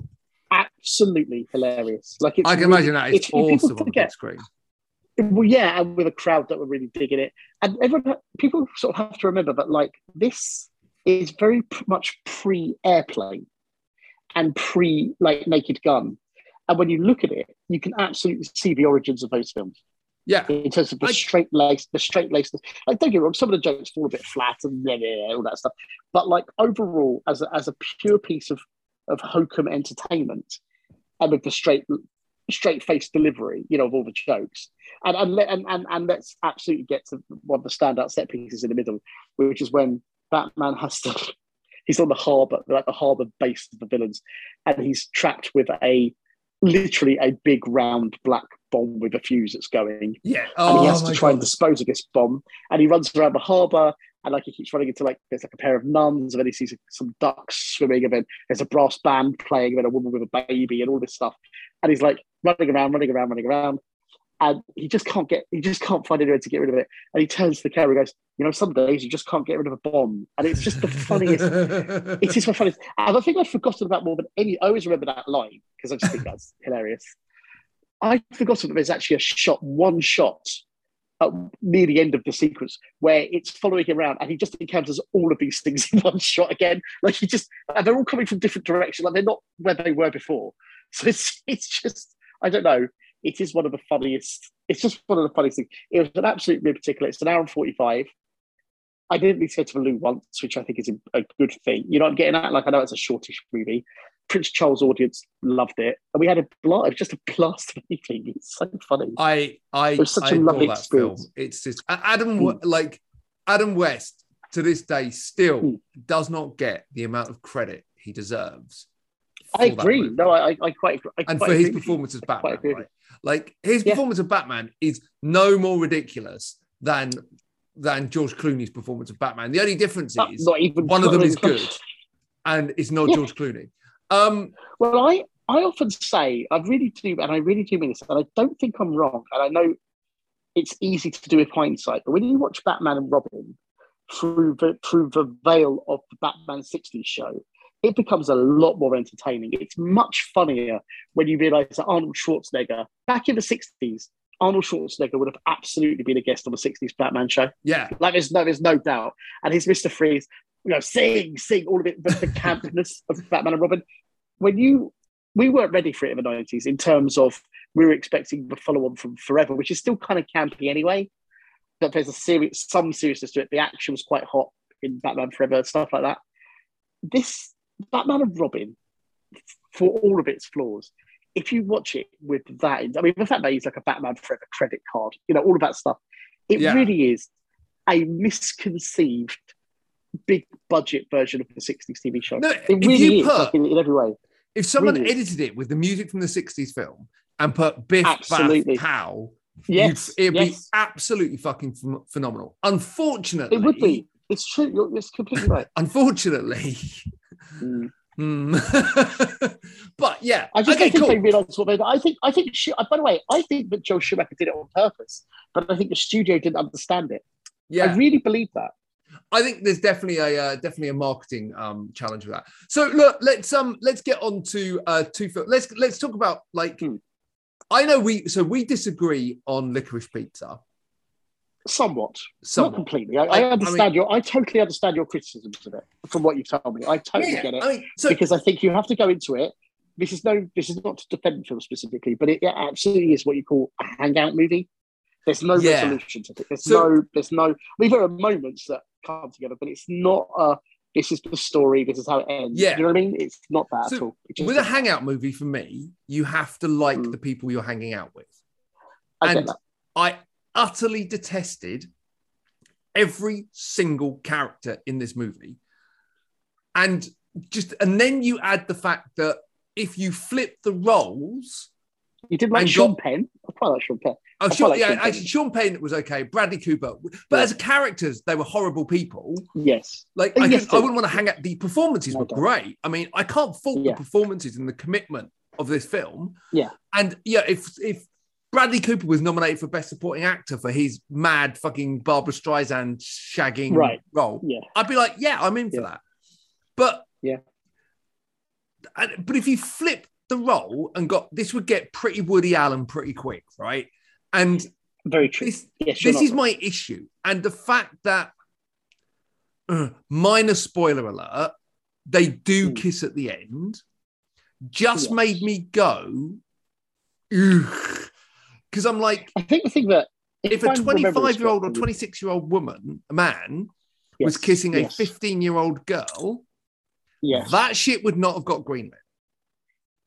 absolutely hilarious. Like, it's I can imagine that. It's, awesome on big screen. Well, yeah, and with a crowd that were really digging it, and everyone, people sort of have to remember that like this is very much pre-airplane and pre like Naked Gun, and when you look at it, you can absolutely see the origins of those films Yeah. in terms of the I- straight lace, the straight lace. Like, don't get me wrong, some of the jokes fall a bit flat and blah, blah, blah, all that stuff, but like overall, as a, as a pure piece of of hokum entertainment, and with the straight straight face delivery, you know, of all the jokes. And and, let- and and and let's absolutely get to one of the standout set pieces in the middle, which is when Batman has to <laughs> he's on the harbour, like the harbour base of the villains, and he's trapped with a literally a big round black bomb with a fuse that's going. Yeah. Oh, And Oh, he has oh to my try and dispose of this bomb. And he runs around the harbour and like he keeps running into like there's like a pair of nuns, and then he sees some ducks swimming, and then there's a brass band playing, and then a woman with a baby, and all this stuff. And he's like running around, running around, running around, and he just can't get, he just can't find anywhere to get rid of it. And he turns to the camera, and goes, "You know, some days you just can't get rid of a bomb," and it's just the funniest. <laughs> it is my funniest. And I think I've forgotten about more than any. I always remember that line because I just think that's <laughs> hilarious. I've forgotten that there's actually a shot, one shot at near the end of the sequence where it's following him around and he just encounters all of these things <laughs> in one shot again. Like he just, and they're all coming from different directions. Like they're not where they were before. So it's, it's just, I don't know. It is one of the funniest. It's just one of the funniest things. It was an absolute in particular. It's an hour and 45. I didn't need to go to the loo once, which I think is a, a good thing. You know, I'm getting at like I know it's a shortish movie. Prince Charles' audience loved it, and we had a blast. It was just a blast of evening. It's so funny. I I It was such I a lovely that film. It's just Adam We- like Adam West to this day still Mm. does not get the amount of credit he deserves. I agree. No, I, I quite agree. I and quite for his agree with you. performance as Batman, right? Like his Yeah. performance of Batman is no more ridiculous than than George Clooney's performance of Batman. The only difference Not- is not even one of them is good, and it's not Yeah. George Clooney. Um, Well, I, I often say, I really do, and I really do mean this, and I don't think I'm wrong. And I know it's easy to do with hindsight, but when you watch Batman and Robin through the through the veil of the Batman 60s show, it becomes a lot more entertaining. It's much funnier when you realise that Arnold Schwarzenegger, back in the 60s, Arnold Schwarzenegger would have absolutely been a guest on the 60s Batman show. yeah, Like there's no, there's no doubt. And his Mr. Freeze, you know, sing, sing, all of it, the, the <laughs> campness of Batman and Robin. When you, we weren't ready for it in the nineties in terms of we were expecting the follow-on from Forever, which is still kind of campy anyway. But there's a serious, some seriousness to it. The action was quite hot in Batman Forever, stuff like that. This Batman and Robin, for all of its flaws, if you watch it with that, I mean, the fact that he's like a Batman Forever credit card, you know, all of that stuff, it Yeah. really is a misconceived big budget version of the 60s TV show. No, it really you is, put- like, in, in every way. if someone Really? edited it with the music from the '60s film and put Biff Absolutely. Bath Pow, Yes, it'd be absolutely fucking ph- phenomenal. Unfortunately, It would be. It's true. You're, it's completely right. <laughs> Unfortunately. Mm. Hmm. <laughs> but yeah, I just okay, think cool. they realised what they. I think. I think. Schu- By the way, I think that Joel Schumacher did it on purpose, but I think the studio didn't understand it. yeah, I really believe that. I think there's definitely a uh, definitely a marketing um, challenge with that. So look, let's um let's get on to uh two let's let's talk about like Hmm. I know we so we disagree on licorice pizza Somewhat, not completely. I, I- I I understand mean- your. I totally understand your criticisms of it from what you've told me. I totally Yeah, get it I mean, so because I think you have to go into it. This is no. This is not to defend film specifically, but it, it absolutely is what you call a hangout movie. There's no Yeah. resolution to it. There's So- no. There's no. I mean, there are moments that come together, but it's not a. this is the story, this is how it ends. Yeah. You know what I mean? It's not that So, at all. Just With a hangout movie, for me, you have to like Mm. the people you're hanging out with. I get and that. I utterly detested every single character in this movie. And just and then you add the fact that if you flip the roles, You did like Sean got- Penn. I quite like Sean Penn. oh, I Sean, like yeah, Sean Penn. actually, Sean Penn was okay. Bradley Cooper, but Yeah. as characters, they were horrible people. Yes. Like Uh, I, yes, could- I wouldn't want to hang out. The performances No were great. I mean, I can't fault Yeah. the performances and the commitment of this film. Yeah. And yeah, if if Bradley Cooper was nominated for Best Supporting Actor for his mad fucking Barbra Streisand shagging Right. role, Yeah. I'd be like, yeah, I'm in for Yeah. that. But Yeah. but if you flip the role and got this would get pretty Woody Allen pretty quick, right? And Very true. this Yes, this is wrong. my issue. And the fact that, uh, minor spoiler alert, they do Hmm. kiss at the end, just Yes. made me go, because I'm like, I think the thing that if a I'm remembering 25 year old or 26 year old woman, a man, was Yes, kissing a 15 year old girl, Yes. that shit would not have got greenlit.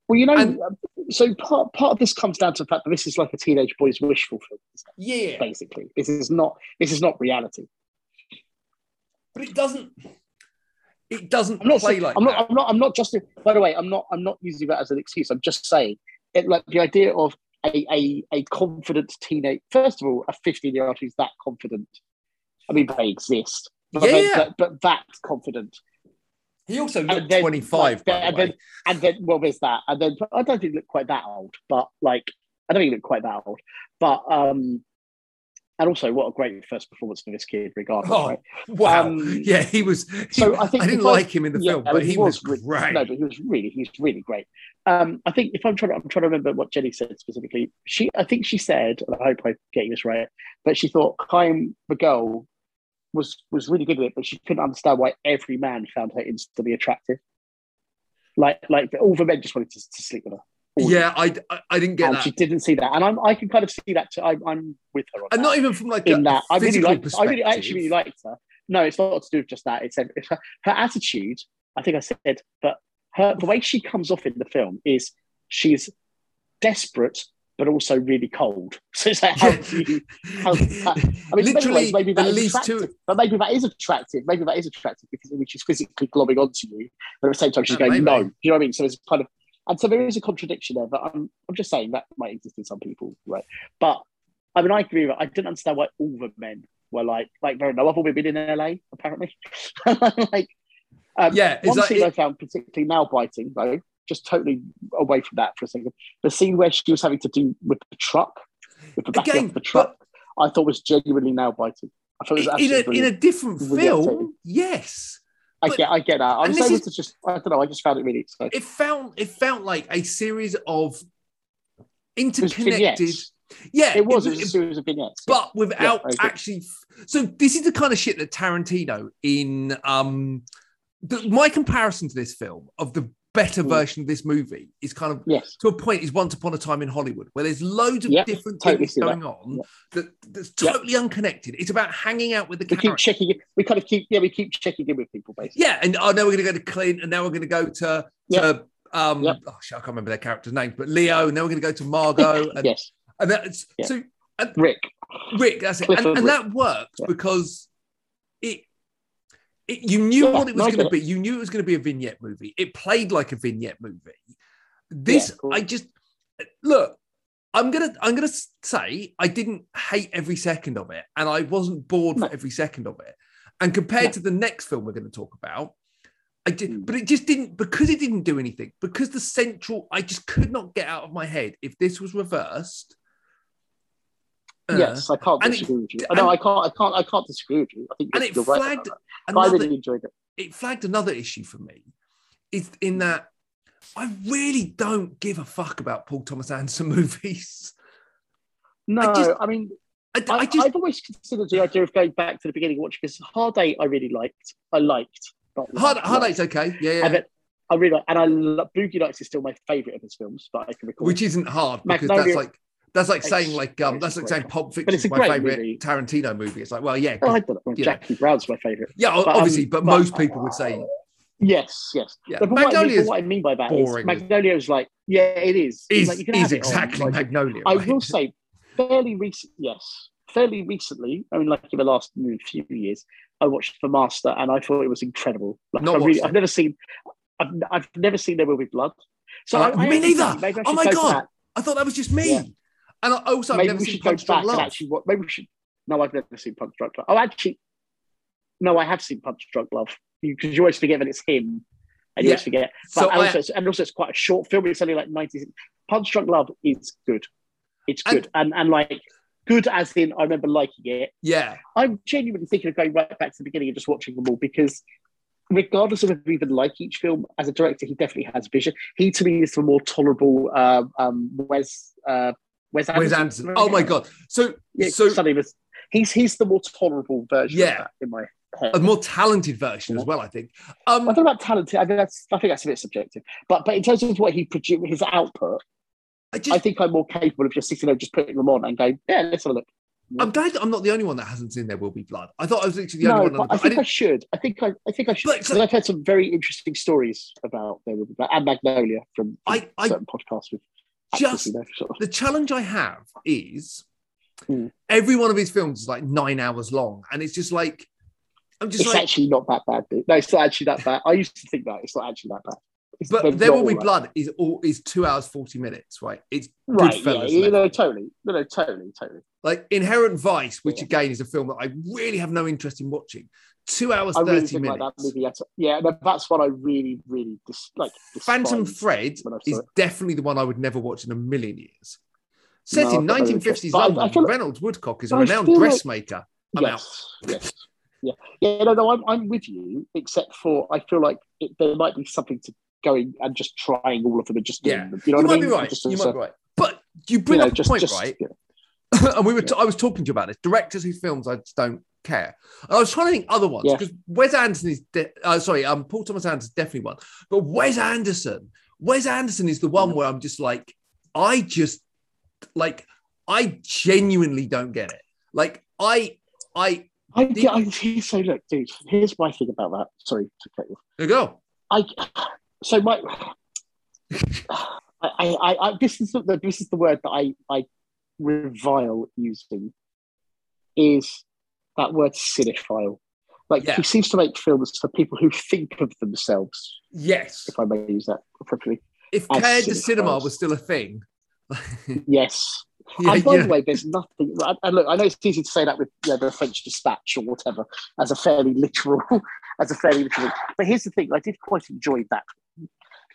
Well, you know, and- uh, so part part of this comes down to the fact that this is like a teenage boy's wish fulfillment. Yeah. Basically, this is not this is not reality. But it doesn't, it doesn't I'm not play saying, like I'm that. not I'm not I'm not just by the way I'm not I'm not using that as an excuse. I'm just saying it like the idea of a a, a confident teenage. First of all, a 15 year old who's that confident. I mean, they exist. But, Yeah, but, yeah. but, but that confident. He also looked then, 25, like, by the and way. then- And then, well, there's that. And then, I don't think he looked quite that old, but like, I don't think he looked quite that old. But, um, and also, what a great first performance for this kid, regardless, Oh, right? Wow. Um, <laughs> yeah, he was. he- so I think I didn't I- like him in the Yeah, film, but mean, he, was, really- great. No, but he was really, he was really great. Um, I think if I'm trying to, I'm trying to remember what Jenny said specifically. She, I think she said, and I hope I'm getting this right, but she thought Haim the girl was was really good at it, but she couldn't understand why every man found her instantly attractive. Like, like all the men just wanted to, to sleep with her. Yeah, I, I, didn't get and that. she didn't see that, and I'm, I can kind of see that. Too. I, I'm with her on and that. not even from like in that. I really like. I really, I actually really liked her. No, it's not to do with just that. It's, her, her attitude. I think I said, but her the way she comes off in the film is she's desperate, but also really cold. <laughs> So it's like, how do you? How, I mean, Literally, ways, maybe that at is least attractive, two. but maybe that is attractive. Maybe that is attractive because I mean, she's physically globbing onto you, but at the same time she's Yeah, going maybe. no. Do you know what I mean? So it's kind of, and so there is a contradiction there. But I'm, I'm just saying that might exist in some people, right? But I mean, I agree with. I didn't understand why all the men were like, like very no, no other been in LA apparently. <laughs> like, um, Yeah, one scene I found particularly nail biting though, just totally away from that for a second. The scene where she was having to do with the truck, with the back Again, of the truck, I thought was genuinely nail biting. I thought it was in absolutely a in a different Really film, upsetting. yes. I but- get, I get that. I was able is- to just, I don't know, I just found it really exciting. It felt it felt like a series of interconnected. Yeah, It was, it was a series of vignettes. but without agree. actually. So this is the kind of shit that Tarantino in um, the, my comparison to this film of the better Mm. version of this movie is kind of yes, to a point is Once Upon a Time in Hollywood, where there's loads of Yep, different totally things see that. going on Yep. that that's Yep. totally unconnected. It's about hanging out with the we keep checking it. We kind of keep, yeah, we keep checking in with people basically. Yeah, and oh, now we're going to go to Clint, and now we're going to go to Yep. to um, Yep. oh shit, I can't remember their character's names, but Leo. And now we're going to go to Margot, <laughs> and, yes, and that's Yeah. so Rick. Rick. That's it, Clifford and, and that worked Yeah. because. It, you knew Yeah, what it was going to be. You knew it was going to be a vignette movie. It played like a vignette movie. This, Yeah, cool. I just look. I'm gonna, I'm gonna say I didn't hate every second of it, and I wasn't bored No. for every second of it. And compared No. to the next film we're going to talk about, I did, Mm. but it just didn't because it didn't do anything. Because the central, I just could not get out of my head if this was reversed. uh, yes, I can't and it- disagree with you. I know I can't, I can't, I can't disagree with you. I think and it you're right. That. I really enjoyed it. It flagged another issue for me. Is in that I really don't give a fuck about Paul Thomas Anderson <laughs> movies. No, I, just- mean, I, I, I just I've always considered the idea of going back to the beginning watching because Hard Eight I really liked. I liked. Hard, liked, hard. Eight's okay, yeah, yeah. Then I really like, and I love Boogie Nights is still my favourite of his films, but I can recall. which isn't hard because Magnolia- that's like That's like saying like um that's like saying Pulp Fiction is my favorite movie. Tarantino movie. It's like, well, yeah, Oh, I don't know. Jackie Brown's my favorite. yeah, but, um, obviously, but, but- most people would say Yes, yes. yeah. But what, I mean, Magnolia but is, what I mean by that boring. is Magnolia is like, yeah, it is. is, like, is on, exactly like, Magnolia. I will <laughs> say, fairly recent, yes, fairly recently. I mean, like in the last mm, few years, I watched The Master, and I thought it was incredible. Like, Not I really, I've never seen, I've, I've never seen There Will Be Blood. So Uh, I, me neither. Oh my God. that. I thought that was just me. Yeah. And I also I've maybe never we seen should go Punch back Drunk and Love. actually what maybe we should no i've never seen punch drunk love oh actually no i have seen punch drunk love because you, always forget that it's him and you Yeah. always forget. But So and, I- also, it's- and also it's quite a short film it's only like 90 punch drunk love is good. It's good. And, and like good as in i remember liking it. Yeah. i'm genuinely thinking of going right back to the beginning and just watching them all because regardless of whether we even like each film as a director he definitely has vision. He to me is the more tolerable uh, um wes uh Wes Wes Anderson. Anderson. Oh my god. So Yeah, so suddenly was he's he's the more tolerable version Yeah. of that in my head. a more talented version as well, I think. I Um don't know about talented. I mean, that's I think that's a bit subjective. But but in terms of what he produced, his output, I I think I'm more capable of just sitting there, just putting them on and going, yeah, let's have a look. I'm glad that I'm not the only one that hasn't seen There Will Be Blood. I thought I was literally the No, only one. I I think I, didn't, should. I think I, I think I should. But- I've heard some very interesting stories about There Will Be Blood and Magnolia from, from I- I certain podcasts with just- actors, you know, sort of. the challenge I have is Hmm. every one of his films is like nine hours long, and it's just like I'm just It's like. actually not that bad. Dude. No, it's not actually that bad. I used to think that it's not actually that bad. But There Will Be that Blood is all is two hours forty minutes, right? It's Right, Goodfellas yeah, you know, totally, no, no, totally, totally. like Inherent Vice, which Yeah. again is a film that I really have no interest in watching. Two hours I really thirty minutes. like that movie. Yeah, that's what I really, really dis- like. Phantom Thread is it. definitely the one I would never watch in a million years. Set No, in I've 1950s interest. I- I London, like- Reynolds Woodcock is a renowned like- dressmaker. Out. yes, yes, yeah, yeah. No, no, I'm, I'm with you. Except for I feel like it, there might be something to going and just trying all of them and just Yeah. them. You know you what I might mean? be right. Just You might be right. But you you bring know, up a just, point, just, right? yeah. <laughs> and we were. T- I was talking to you about this. Directors whose films I just don't care. And I was trying to think other ones Yeah. because Wes Anderson is. De- uh, sorry, um, Paul Thomas Anderson definitely one. But Wes Anderson, Wes Anderson is the one Yeah. where I'm just like, I just like, I genuinely don't get it. Like, I, I. I, yeah, I, <laughs> so look, dude. Here's my thing about that. Sorry to cut you. There you go. I so my <sighs> I, I, I this is the this is the word that I I revile using is that word cinephile. Like Yeah. he seems to make films for people who think of themselves, Yes. if I may use that properly. If As Cared to. Cinema was still a thing. <laughs> Yes. yeah, and by yeah. the way, there's nothing. And and look, I know it's easy to say that with you know, the French Dispatch or whatever as a fairly literal, <laughs> as a fairly literal. But here's the thing: I did quite enjoy that,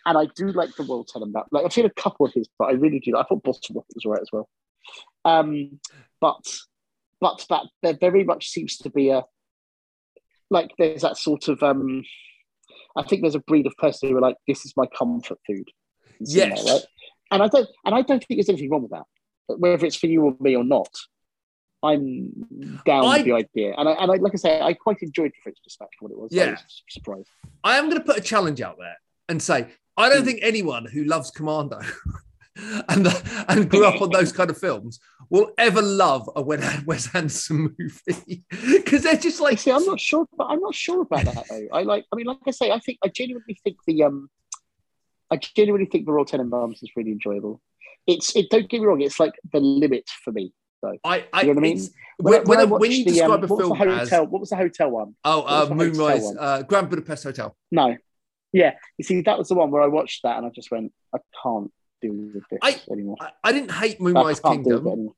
and I do like the Royal Tenenbaum. Like I've seen a couple of his, but I really do. I thought Bottomwood was right as well. Um, but but that there very much seems to be a like there's that sort of um. I think there's a breed of person who are like, this is my comfort food. Yes. right? And I don't, and I don't think there's anything wrong with that whether it's for you or me or not, I'm down I- with the idea. And I, and I, like I say, I quite enjoyed the French Dispatch for what it was. I Yeah. was surprised. I am going to put a challenge out there and say I don't Hmm. think anyone who loves Commando <laughs> and and grew up on those kind of films will ever love a Wes Anderson movie <laughs> because they're just like See, I'm not sure, but I'm not sure about that though. I like, I mean, like I say, I think I genuinely think the um, I genuinely think the Royal Tenenbaums is really enjoyable. It's it. Don't get me wrong, it's like the limit for me. I, I You know what I mean? When, when, when, I when you the, describe um, a what was film the as hotel, what was the hotel one? oh uh, the hotel Moonrise uh, Grand Budapest Hotel No, yeah. You see, that was the one where I watched that and I just went, I can't do with this I- anymore. I, I didn't hate Moonrise Kingdom anymore.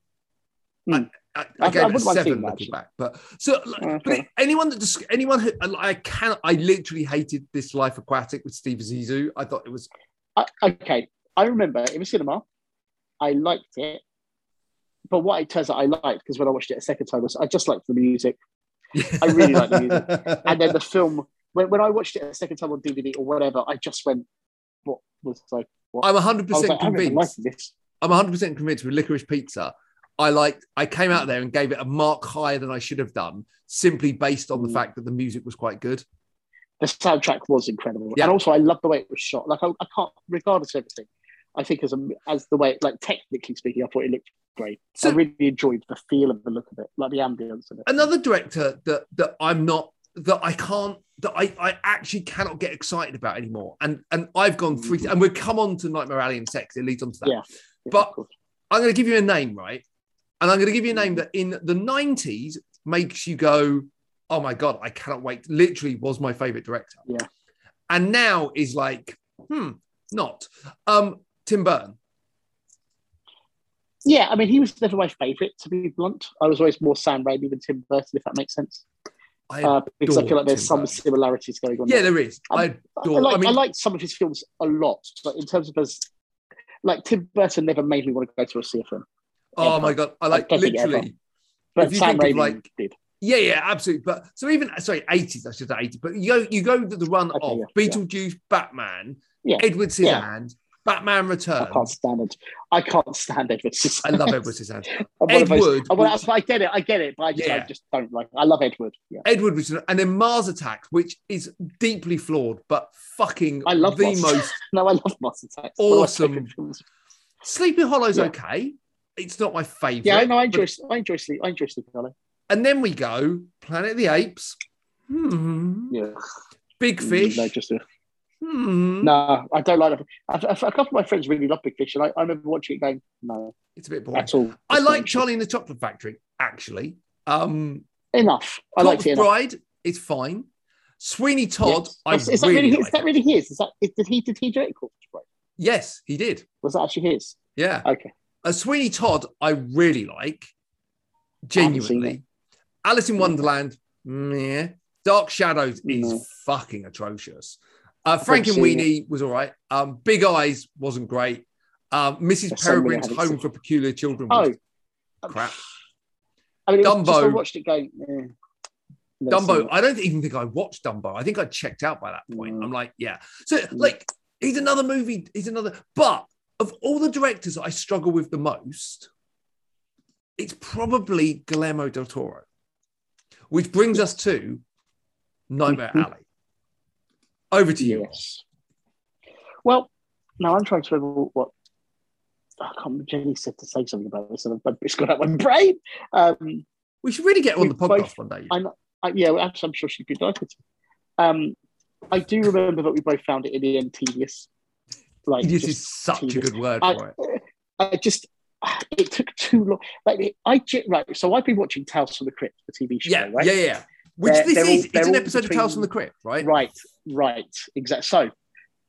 I, hmm. I- I I gave it a wouldn't mind seven looking back but so like, Oh, but anyone that just anyone who I can I literally hated this Life Aquatic with Steve Zissou I thought it was I, okay, I remember it was cinema. I liked it, but what it turns out I liked because when I watched it a second time was I just liked the music, <laughs> I really like the music. and then the film. When, when I watched it a second time on DVD or whatever, I just went, "What was like?" What? I'm 100 I was percent like, I remember convinced this. I'm 100 percent convinced with Licorice Pizza. I liked. I came out there and gave it a mark higher than I should have done, simply based on the Mm. fact that the music was quite good. The soundtrack was incredible, Yeah. and also I love the way it was shot. Like I, I can't, regardless of everything, I think as a as the way like technically speaking, I thought it looked great. So- I really enjoyed the feel of the look of it, like the ambience of it. Another director that that I'm not that I can't that I, I actually cannot get excited about anymore. And and I've gone three and we'll come on to Nightmare Alley and Sex. It leads on to that. Yeah. but- I'm going to give you a name, right? And I'm going to give you a name that in the 90s makes you go, oh my God, I cannot wait. Literally was my favorite director. Yeah. And now is like, hmm, not. Um, Tim Burton. yeah, I mean, he was never my favourite, to be blunt. I was always more Sam Raimi than Tim Burton, if that makes sense. I, Uh, because I feel like there's some Burton. similarities going on. yeah, there. there is. Um, I I, adore, like, I mean, I like some of his films a lot, but in terms of as like Tim Burton never made me want to go to a see film. oh ever. my God. I like think ever. literally. But Sam Raimi like- did. Yeah, yeah, absolutely. But so even sorry, 80s, I should say 80s, but you go you go to the run Okay, of yeah, Beetlejuice, Batman, Yeah, Edward yeah. Scissorhands, Batman Returns. I can't stand it. I can't stand Edward Scissorhands. I love Edward Scissorhands. <laughs> I'm one of those- Edward I'm one- was- I get it, I get it, but I just, I just don't like. I love Edward. Yeah, Edward was, and then Mars Attacks, which is deeply flawed, but fucking I love the Mars. most. <laughs> no, I love Mars Attacks. One of my Awesome. Sleepy Hollow's Yeah. okay. It's not my favorite. Yeah, I know. I enjoy. but- I enjoy sleep. I enjoy Sleepy Hollow. And then we go Planet of the Apes. Hmm. Yeah, Big Fish. No, just a, Hmm. no. I don't like it. A, a couple of my friends really love Big Fish, and I, I remember watching it going, no, It's a bit boring. at all. I like Charlie and the Chocolate Factory, actually. Um, enough. I like liked it enough. Bride is fine. Sweeney Todd, Yes. I is, is that really really, like. is that really his? Is that is, did he did he do it? Corpse Bride? yes, he did. Was that actually his? Yeah. Okay. Uh, Sweeney Todd, I really like. Genuinely. Alice in Wonderland, meh. Dark Shadows is No. fucking atrocious. Uh, Frankenweenie was all right. Um, Big Eyes wasn't great. Um, Mrs. There's many I Peregrine's Home seen. for Peculiar Children was Oh, crap. I mean, was just, I Dumbo. watched it going. Seen Dumbo. I don't even think I watched Dumbo. I think I checked out by that point. Mm. I'm like, yeah. So, like, he's another movie. He's another. But of all the directors that I struggle with the most, it's probably Guillermo del Toro, which brings us to Nightmare Mhm. Alley. Over to you. Yes. Well, now I'm trying to remember what. I can't remember. Jenny said to say something about this, and it's got out my brain. Um, We should really get on the podcast both- one day. I, I, yeah, actually, I'm sure she'd be delighted. Um, I do remember that we both found it in the end tedious. Like, This is such a good word I, for it. <laughs> I just, it took too long. Like, I right. So I've been watching Tales from the Crypt, the TV show, Yeah, right? yeah, yeah. Which They're- this they're is. they're It's an all episode of between- Tales from the Crypt, right? Right, right, exactly. So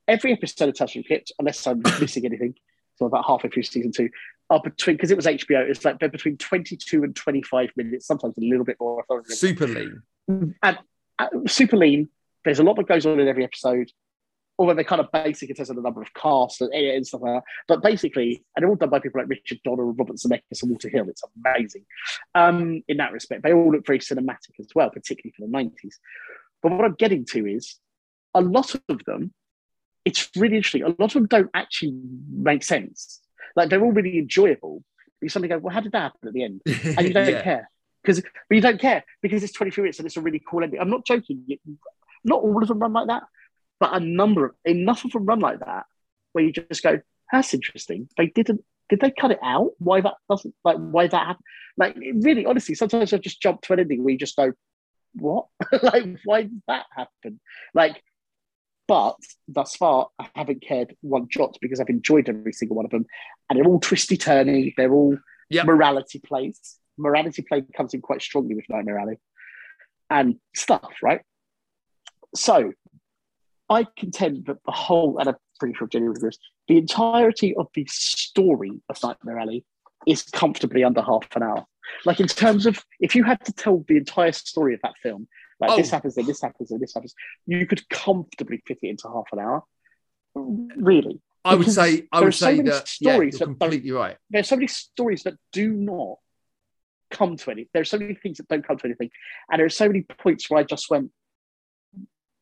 every episode of Tales from the Crypt, unless I'm <coughs> missing anything, so about halfway through season two, are between because it was HBO. It's like they're between 22 and 25 minutes, sometimes a little bit more. I thought it was- Super lean. and uh, super lean. There's a lot that goes on in every episode. Although they're kind of basic in terms of the number of casts and, and stuff like that. But basically, and they're all done by people like Richard Donner, Robert Zemeckis, and Walter Hill. It's amazing um, in that respect. They all look very cinematic as well, particularly for the 90s. But what I'm getting to is a lot of them, it's really interesting. A lot of them don't actually make sense. Like they're all really enjoyable. You suddenly go, well, how did that happen at the end? and you <laughs> don't Yeah. care because but you don't care because it's 23 minutes and it's a really cool ending. I'm not joking. Not all of them run like that, but a number of enough of a run like that where you just go, that's interesting. They didn't. Did they cut it out? Why that doesn't like why that happened? Like really, honestly, sometimes I just jump to an ending where you just go, what? <laughs> like why did that happen? Like, but thus far I haven't cared one jot because I've enjoyed every single one of them, and they're all twisty turny. They're all Yep. morality plays. Morality play comes in quite strongly with Nightmare Alley and stuff, right? So I contend that the whole, and I'm pretty sure Jenny agree, this, the entirety of the story of Nightmare Alley is comfortably under half an hour. Like in terms of if you had to tell the entire story of that film, like Oh. this happens, then this happens, then this happens, you could comfortably fit it into half an hour. Really, I would say, I would are so say that yeah, you're that completely right. there's so many stories that do not come to anything. There are so many things that don't come to anything. And there are so many points where I just went,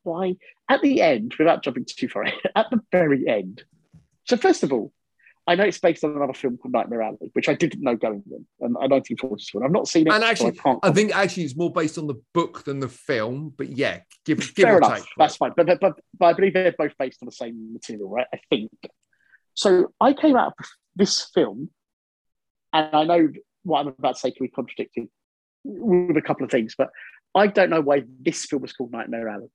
why? At the end, without jumping too far, <laughs> at the very end. So, first of all, I know it's based on another film called Nightmare Alley, which I didn't know going in, and 1942. And I've not seen it. And so actually, I can't. I think actually it's more based on the book than the film, but yeah, give give Fair or enough. take. That's fine. But, but, but, but I believe they're both based on the same material, right? I think. So I came out of this film, and I know what I'm about to say can be contradicted with a couple of things, but I don't know why this film was called Nightmare Alley.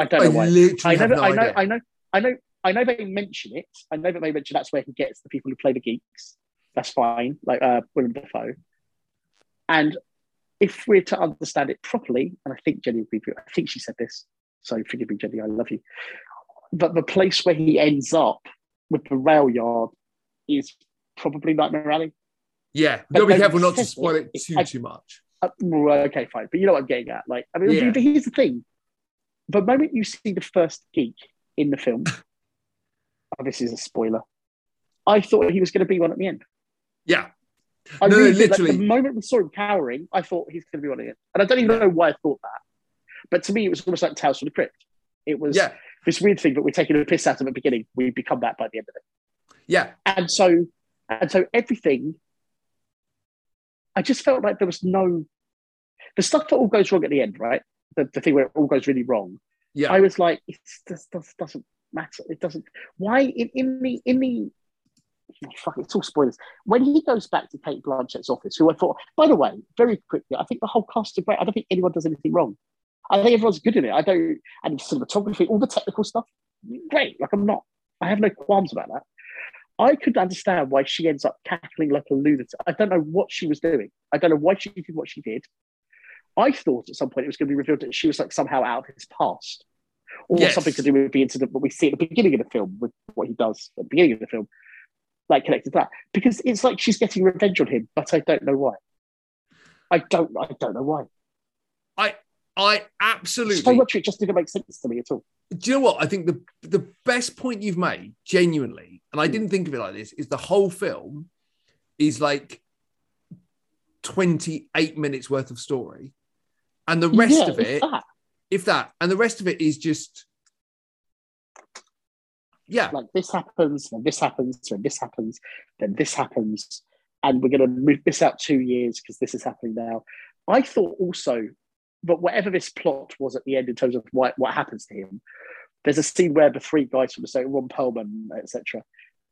I, I don't know why. literally I know, no I know. I know, I know, I know they mention it. I know that they mention that's where he gets the people who play the geeks. That's fine, like uh, Willem Dafoe. And if we're to understand it properly, and I think Jenny, would be- I think she said this, so forgive me, Jenny, I love you. But the place where he ends up with the rail yard is probably Nightmare Alley. yeah, but you'll be careful not to spoil it. it too I- too much. Uh, okay, fine. But you know what I'm getting at. Like, I mean, Yeah. here's the thing: the moment you see the first geek in the film, <laughs> oh, this is a spoiler. I thought he was going to be one at the end. Yeah, I No, really did. Like, literally. the moment we saw him cowering, I thought he's going to be one at the end, and I don't even know why I thought that. But to me, it was almost like Tales from the Crypt. It was yeah, this weird thing that we're taking a piss out of at the beginning. We become that by the end of it. yeah. and so and so everything i just felt like there was no the stuff that all goes wrong at the end right the, the thing where it all goes really wrong Yeah. i was like it just, just doesn't matter it doesn't why in, in the in the oh, fuck it's all spoilers when he goes back to Cate Blanchett's office who i thought by the way very quickly i think the whole cast are great i don't think anyone does anything wrong i think everyone's good in it i don't and cinematography all the technical stuff great like i'm not i have no qualms about that I could understand why she ends up cackling like a lunatic. I don't know what she was doing. I don't know why she did what she did. I thought at some point it was going to be revealed that she was like somehow out of his past, or Yes. something to do with the incident that we see at the beginning of the film with what he does at the beginning of the film, like connected to that. Because it's like she's getting revenge on him, but I don't know why. I don't. I don't know why. I I absolutely. So much it just didn't make sense to me at all. Do you know what? I think the the best point you've made, genuinely, and I hmm. didn't think of it like this, is the whole film is like 28 minutes worth of story. And the rest Yeah, of it, that. if that, and the rest of it is just yeah, like this happens, then this happens, then this happens, then this happens, and we're going to move this out two years because this is happening now. I thought also, but whatever this plot was at the end in terms of what, what happens to him, there's a scene where the three guys from the state, Ron Perlman, etc.,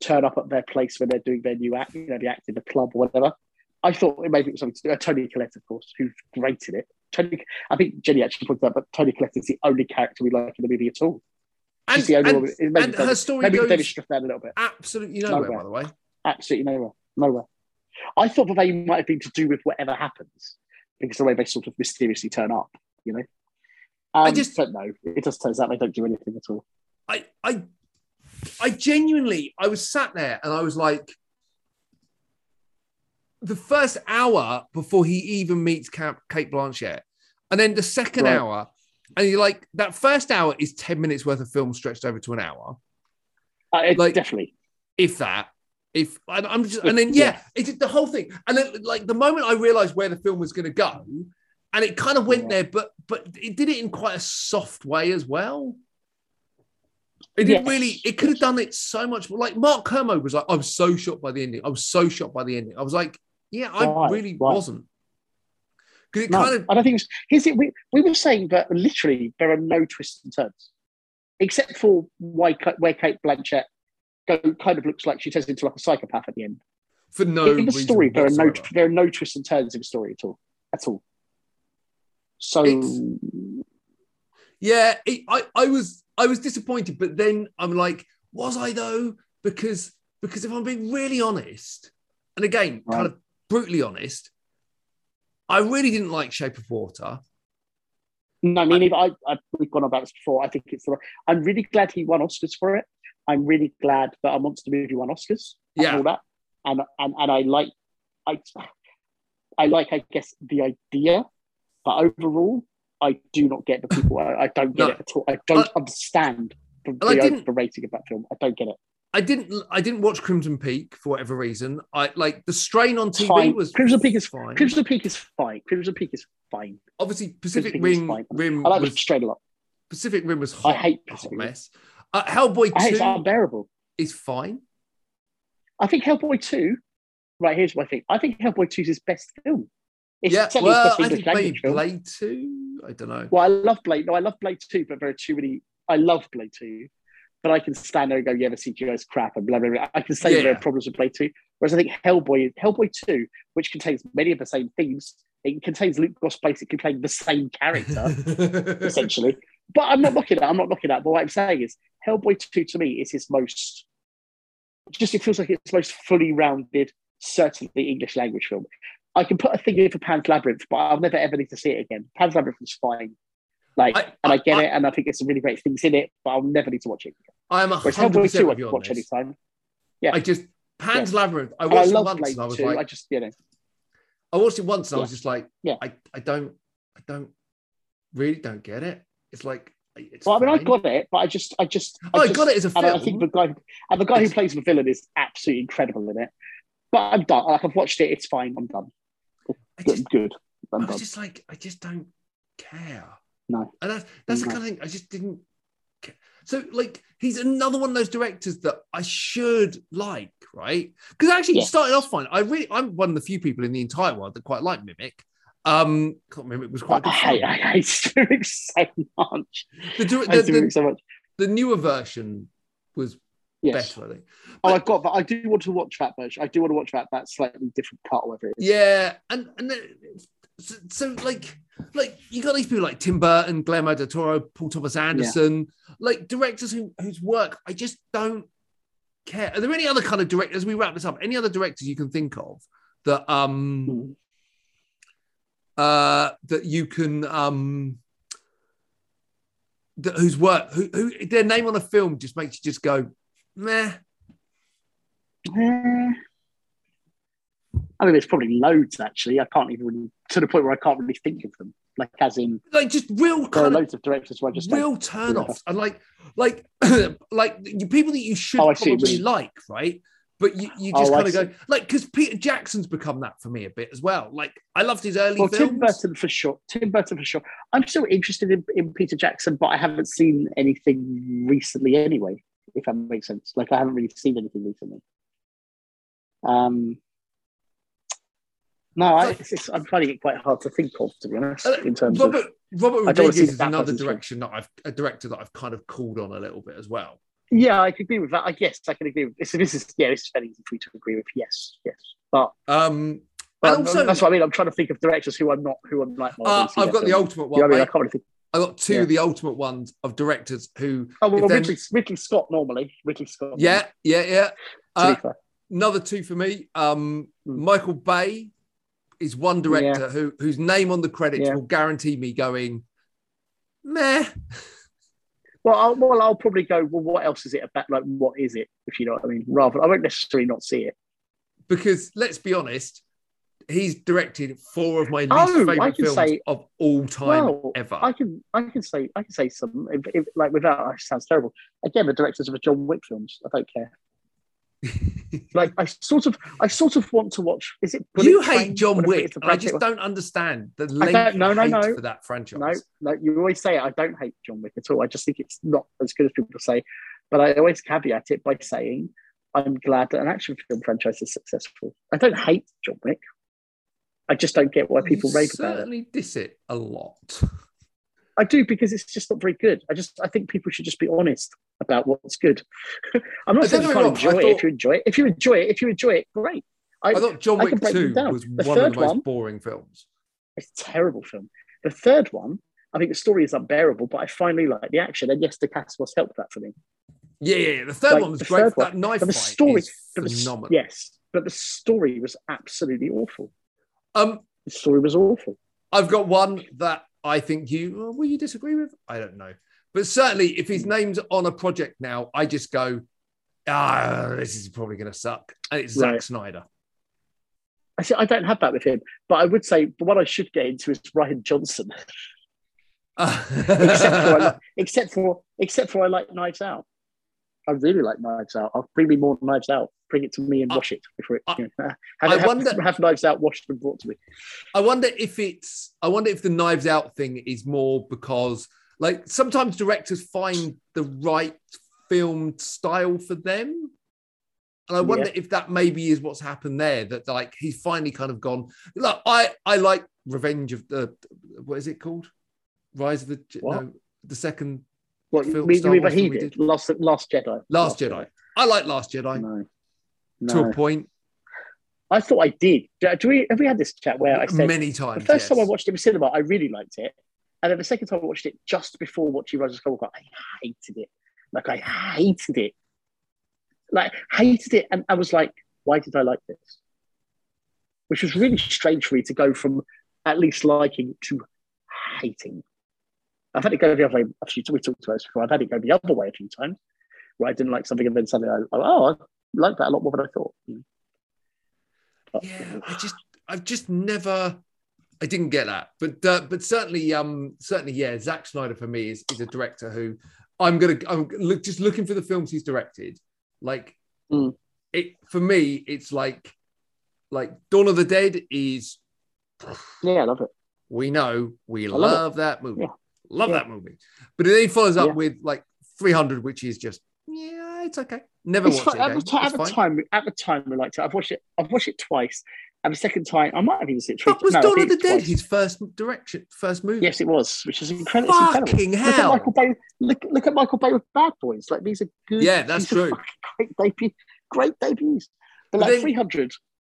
turn up at their place when they're doing their new act, you know, the act in the club or whatever. I thought it maybe it was something to do. Uh, Toni Collette, of course, who's great in it. Toni, I think Jenny actually pointed out, but Toni Collette is the only character we like in the movie at all. and, She's the only and, one. And her story maybe David goes stripped down a little bit. absolutely nowhere, Nowhere. by the way. Absolutely nowhere. Nowhere. I thought that they might have been to do with whatever happens because the way they sort of mysteriously turn up, you know. Um, I just- don't know. it just turns out they don't do anything at all. I I I genuinely I was sat there and I was like the first hour before he even meets Ca- Cate Blanchett, and then the second Right. hour, and you're like that first hour is ten minutes worth of film stretched over to an hour, Uh, Like- definitely. if that. If and I'm just and then Yeah. yeah, it's the whole thing, and then like the moment I realized where the film was going to go, and it kind of went Yeah. there, but but it did it in quite a soft way as well. It didn't really. It could have done it so much more. Like Mark Kermode was like, I was so shocked by the ending. I was so shocked by the ending. I was like, yeah, I Right, really right. wasn't. Because it No, kind of I don't think it's. Here's it. We, we were saying that literally there are no twists and turns, except for why where Cate Blanchett go, kind of looks like she turns into like a psychopath at the end. for no in the story, there are no there are no twists and turns in the story at all. At all. So It's- Yeah, it, I, I was I was disappointed, but then I'm like, was I though? Because because if I'm being really honest, and again, kind of brutally honest, I really didn't like Shape of Water. No, I mean, if I, I we've gone about this before. I think it's the. I'm really glad he won Oscars for it. I'm really glad that a monster movie won Oscars. and Yeah. all that, and and and I like, I, I like, I guess the idea, but overall, I do not get the people. I, I don't get No. it at all. I don't I- understand the, the overrating of that film. I don't get it. I didn't I didn't watch Crimson Peak for whatever reason. I like the strain on TV fine. was Crimson Peak is fine. Crimson Peak is fine. Crimson Peak is fine. Obviously, Pacific Rim. Rim I like the was strain a lot. Pacific Rim was I hate hot Pacific Rim. mess. Uh, Hellboy I hate it's unbearable. is fine. I think Hellboy 2, right, here's what I think. I think Hellboy 2 is his best film. It's yeah, well, I think maybe. Blade Two. I don't know. Well, I love Blade. No, I love Blade 2, but there are too many. I love Blade 2, but I can stand there and go, yeah, the CGI is crap and blah, blah, blah. I can say there are problems with Blade 2. Whereas I think Hellboy, Hellboy 2, which contains many of the same themes, it contains Luke Goss basically playing the same character, <laughs> essentially. But I'm not looking at I'm not looking at But what I'm saying is Hellboy 2 to me is his most just it feels like it's most fully rounded, certainly English language film. I can put a thing in for Pan's Labyrinth, but I'll never ever need to see it again. Pan's Labyrinth is fine. Like, I- and I get I- it, and I think there's some really great things in it, but I'll never need to watch it. I am a hundred percent 2 I with you on watch this. anytime. Yeah, I just Pan's Yeah. Labyrinth. I And I watched it once and I was 2. like, I just, you know, I watched it once and I was just like, Yeah. I, I don't, I don't really don't get it. It's like, it's well, I mean, I got it, but I just, I just, Oh, I just, got it as a And I think the guy, and the guy who plays the villain is absolutely incredible in it. But I'm done. Like, I've watched it. It's fine. I'm done. I Good. just, good. I'm I done. just like, I just don't care. No. And that's that's the kind of thing I just didn't. Care. So like, he's another one of those directors that I should like, right? Because actually, Yes. starting off fine. I really, I'm one of the few people in the entire world that quite like Mimic. Um, Mimic was quite I hate. I hate Spirit so much. The, the, hate the, so much. the newer version was Yes. better, I think. Oh, I got that. I do want to watch that version. I do want to watch that that slightly different cut, whatever it is. Yeah, and and then, so, so like like you got these people like Tim Burton, Guillermo del Toro, Paul Thomas Anderson, like directors who whose work I just don't care. Are there any other kind of directors? We wrap this up, any other directors you can think of that um uh that you can um that whose work who, who their name on a film just makes you just go meh. Eh. I mean, there's probably loads actually. I can't even really, to the point where I can't really think of them. Like, as in, Like just real kind of loads of directors who I just real turn offs and like like <clears throat> like people that you should Oh, probably like right but you, you just Oh, I kind of go like because peter jackson's become that for me a bit as well like i loved his early Well, films Tim Burton for sure. Tim Burton for sure. I'm still interested in, in Peter Jackson, but I haven't seen anything recently anyway, if that makes sense. Like, I haven't really seen anything recently. Um, no, I, I'm finding it quite hard to think of, to be honest, Uh, in terms robert of. robert I don't wanna see rodriguez is another direction that i've a director that i've kind of called on a little bit as well Yeah, I could agree with that. I guess I can agree with this. This is yeah, this is fairly easy for you to agree with. Yes, yes, but, um but also that's what I mean. I'm trying to think of directors who I'm not, who I'm like. uh, oh, i've got the ultimate You one know I mean, I can't really think. i got two Yeah. of the ultimate ones of directors who Oh well, Ridley, Ridley Scott normally. Ridley Scott. yeah yeah yeah Uh, another two for me. Um, Hmm. Michael Bay is one director who whose name on the credits Yeah. will guarantee me going meh. Well, I'll, well, I'll probably go. Well, what else is it about? Like, what is it? If you know what I mean. Rather, I won't necessarily not see it. Because let's be honest, he's directed four of my least Oh, favorite films say- of all time Well, ever. I can, I can say, I can say some. If, if, like, without, it sounds terrible. Again, the directors of the John Wick films. I don't care. <laughs> Like, I sort of, I sort of want to watch. Is it? Bullet you hate Train? John Wick. is, the and I just don't understand the don't- length no, no, no. for that franchise. No, no, you always say it. I don't hate John Wick at all. I just think it's not as good as people say. But I always caveat it by saying I'm glad that an action film franchise is successful. I don't hate John Wick. I just don't get why people you rave about it. certainly diss it a lot. I do because it's just not very good. I just I think people should just be honest about what's good. <laughs> I'm not saying you can't get me wrong, enjoy I it if you enjoy it. If you enjoy it, if you enjoy it, great. I, I thought John Wick 2 was The one of the most one- boring films. it's a terrible film. The third one, I think the story is unbearable, but I finally like the action. And yes, the cast was helped that for me. Yeah, yeah, yeah. The third Like, one was the great. third That one- knife but the fight story- But the phenomenal. yes, but the story was absolutely awful. Um, The story was awful. I've got one that I think you well, will you disagree with? I don't know, but certainly if his name's on a project now, I just go, ah, this is probably going to suck. And it's Zack Snyder. I see, I don't have that with him, but I would say the one I should get into is Rian Johnson. <laughs> except for like, except for except for I like Knives Out. I really like Knives Out. I'll bring me more Knives Out. Bring it to me and I- wash it before it. I- you know, have, I have- wonder- have Knives Out washed and brought to me. I wonder if it's. I wonder if the Knives Out thing is more because, like, sometimes directors find the right film style for them, and I wonder Yeah. if that maybe is what's happened there. That like he's finally kind of gone. Look, I I like Revenge of the what is it called? Rise of the What? no the second What Film- we, Star we, Wars what he did? did? Last Last Jedi. Last Jedi. I like Last Jedi No. no. to a point. I thought I did. Do, we have we had this chat where I said many times? the first time I watched it in cinema, I really liked it, and then the second time I watched it just before watching Rise of Skywalker, I hated it. Like I hated it. Like hated it, and I was like, why did I like this? Which was really strange for me to go from at least liking to hating. I've had it go the other way. A few, we talked about this before. I've had it go the other way a few times, where I didn't like something, and then suddenly I, oh, I like that a lot more than I thought. But- Yeah, I just, I've just never, I didn't get that. But, uh, but certainly, um, certainly, yeah, Zack Snyder for me is, is a director who I'm gonna, I'm look, just looking for the films he's directed. Like, Mm. it for me, it's like, like Dawn of the Dead is, yeah, I love it. we know, we love love, that movie, Yeah. Love Yeah. that movie. But then he follows up Yeah. with like 300, which is just, yeah, it's okay. Never It's watched fine. it At, the, at the time, at the time, we liked it. I've watched it. I've watched it twice, and the second time, I might have even seen it three. But was no, Dawn of the Dead twice. his first direction, first movie? Yes, it was, which is incredible. It's incredible. Fucking Look at hell! Michael Bay. Look, look at Michael Bay with Bad Boys. Like these are good. Yeah, that's true. Great debut. Great debuts. But But like three hundred.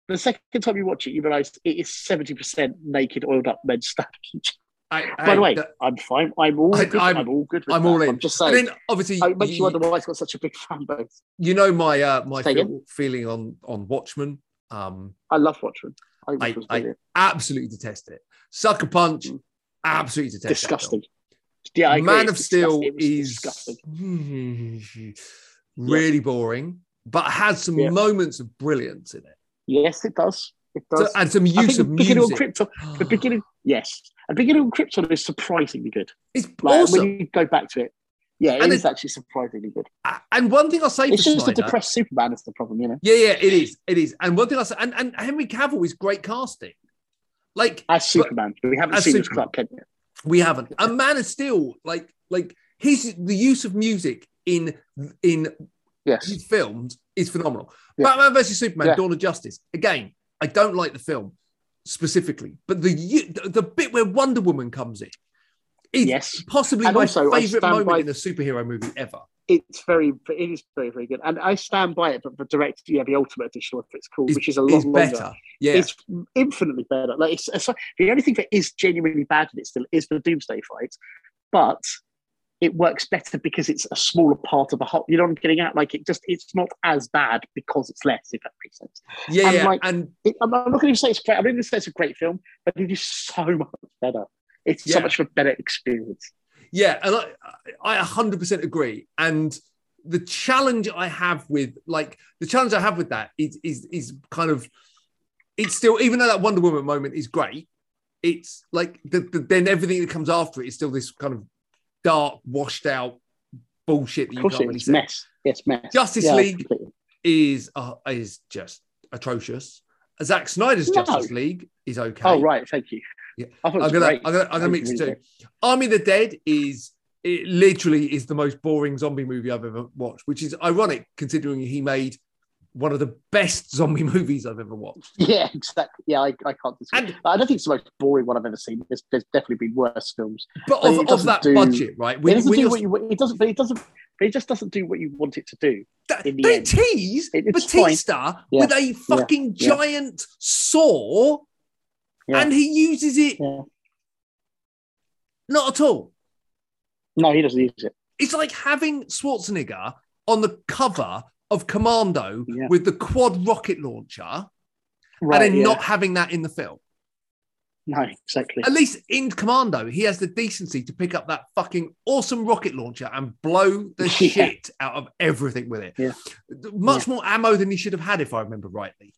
The second time you watch it, you realise it is seventy percent naked, oiled up men stabbing <laughs> each. I, By the way, that- I'm fine. I'm all I- good. I'm- I'm, all good. I'm that. all in. I'm just saying. then obviously, it makes you you, wonder why it's got such a big fan base. you know my uh, my feel, feeling on on Watchmen. Um, I love Watchmen. I I- absolutely detest it. Sucker Punch, Mm. absolutely detest. disgusting. Yeah, I agree. Man It's of Steel disgusting. <laughs> Is really boring, but has some Yeah. moments of brilliance in it. Yes, it does. It So, does. and some use of the beginning of music. Krypton, the <gasps> beginning, yes, the beginning of Krypton is surprisingly good. It's Like awesome. when you go back to it, yeah, it And is actually surprisingly good. and one thing I'll say It's just the Snyder, depressed Superman is the problem, you know. yeah, yeah, it is, it is. And one thing I'll say, and, and Henry Cavill is great casting. Like As Superman, but we haven't seen his Superman. Clark Kent yet. We haven't. A Man of Steel, like like his the use of music in in Yes, his films is phenomenal. Yeah. Batman versus Superman, Yeah. Dawn of Justice. Again, I don't like the film specifically, but the the bit where Wonder Woman comes in is yes, possibly And my also, favorite moment by- in a superhero movie ever. it's very, it is very, very good, and I stand by it. But the direct, yeah, the Ultimate Edition, if it's called, Is, which is a lot is longer. better. Yeah, It's infinitely better. Like it's, it's the only thing that is genuinely bad in it still is the Doomsday fight, but it works better because it's a smaller part of a whole. You know what I'm getting at? Like it just it's not as bad because it's less. If that makes sense. yeah, and yeah. like- and It, I'm not going to say it's great. I'm not going to say it's a great film, but it is so much better. It's Yeah. so much of a better experience. Yeah, and I, I 100% agree. And the challenge I have with like the challenge I have with that is is is kind of it's still even though that Wonder Woman moment is great, it's like the, the, then everything that comes after it is still this kind of dark, washed out bullshit that Of you can't really mess. It's mess. Justice Yeah, League completely. is uh, is just atrocious. Zack Snyder's No. Justice League is okay. Oh right, thank you. Yeah. I'm gonna. I'm gonna, I'm gonna mix really two. Army of the Dead is it literally is the most boring zombie movie I've ever watched, which is ironic considering he made one of the best <laughs> zombie movies I've ever watched. Yeah, exactly. Yeah, I, I can't disagree. And I don't think it's the most boring one I've ever seen. There's, there's definitely been worse films. but But of, of that do- budget, right? it When, doesn't when do you're, what you. It doesn't. But it doesn't. But it just doesn't do what you want it to do. that- the they end. tease It- Batista Yeah. with a fucking Yeah. giant saw, Yeah. and he uses it not at all. No, he doesn't use it. It's like having Schwarzenegger on the cover of Commando Yeah. with the quad rocket launcher. Right. and then yeah. not having that in the film. No, exactly. At least in Commando, he has the decency to pick up that fucking awesome rocket launcher and blow the <laughs> Yeah. shit out of everything with it. Yeah. Much more ammo than he should have had, if I remember rightly.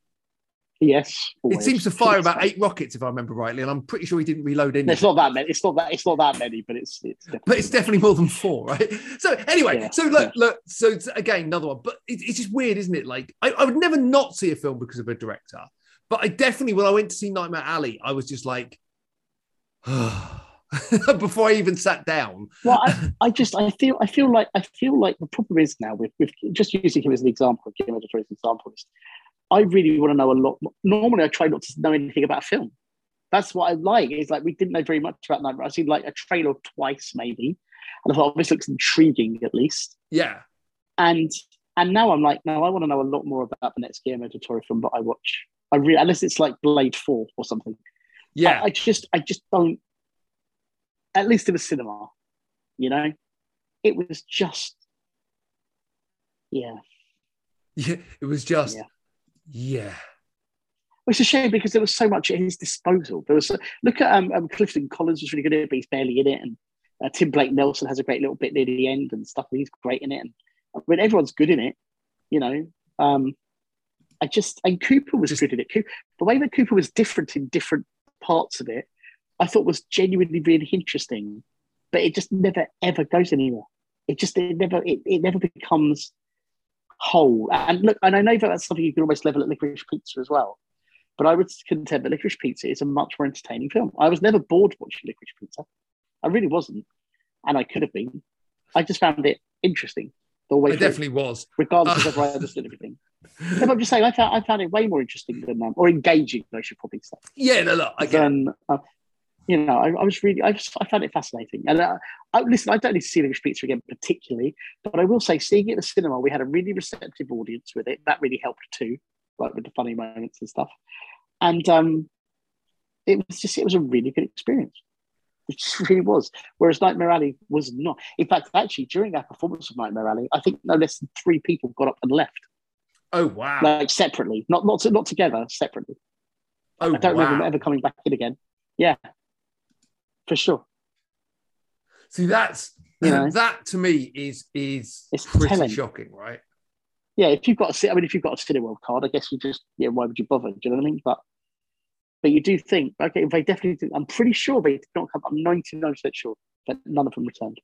Yes. It seems to fire about eight rockets, if I remember rightly, and I'm pretty sure he didn't reload any. It's not that many. It's not that. It's not that many, but it's. It's definitely. but it's definitely more than four, right? So anyway, Yeah, so look, look, so again, another one. But it, it's just weird, isn't it? Like I, I would never not see a film because of a director, but I definitely, when I went to see Nightmare Alley, I was just like, <sighs> <laughs> before I even sat down. Well, I, I just I feel I feel like I feel like the problem is now with, with just using him as an example, giving him as an example. Is I really want to know a lot. More. Normally, I try not to know anything about film. That's what I like. It's like we didn't know very much about Nightmare. I've seen like a trailer twice, maybe, and I thought oh, this looks intriguing at least. Yeah. And and now I'm like, no, I want to know a lot more about the next Guillermo del Toro film that I watch. I really, unless it's like Blade Four or something. Yeah. I, I just, I just don't. At least in the cinema, you know, it was just, yeah. Yeah. <laughs> It was just, Yeah. Yeah. It's a shame because there was so much at his disposal. There was look at um, um Clifton Collins was really good at it, but he's barely in it, and uh, Tim Blake Nelson has a great little bit near the end and stuff. And He's great in it, and I mean everyone's good in it. You know, um, I just and Cooper was Just- good in it. Coo- the way that Cooper was different in different parts of it, I thought was genuinely really interesting. But it just never ever goes anywhere. It just it never it, it never becomes whole. And look, and I know that that's something you can almost level at Licorice Pizza as well. But I would contend that Licorice Pizza is a much more entertaining film. I was never bored watching Licorice Pizza. I really wasn't, and I could have been. I just found it interesting the way It through, definitely was. regardless of whether I understood everything. <laughs> No, but I'm just saying, I found I found it way more interesting than um, or engaging. Than I should probably say Yeah, no, look, I get than uh, you know. I, I was really I, just, I found it fascinating. And uh, I, listen, I don't need to see Licorice Pizza again particularly, but I will say, seeing it at the cinema, we had a really receptive audience with it. That really helped too, like with the funny moments and stuff. And um, it was just it was a really good experience. It just <laughs> really was. Whereas Nightmare Alley was not. In fact, actually, during our performance of Nightmare Alley, I think no less than three people got up and left, Oh, wow. like separately, not not not together, separately. oh, I don't remember ever coming back in again. Yeah, for sure. See, that's You know? that to me is is It's pretty telling. shocking, right? Yeah, if you've got a, I mean, if you've got a Cineworld card, I guess you just, yeah, why would you bother? Do you know what I mean? But, but you do think, okay, they definitely. Did, I'm pretty sure they did not come. I'm 99 percent sure that none of them returned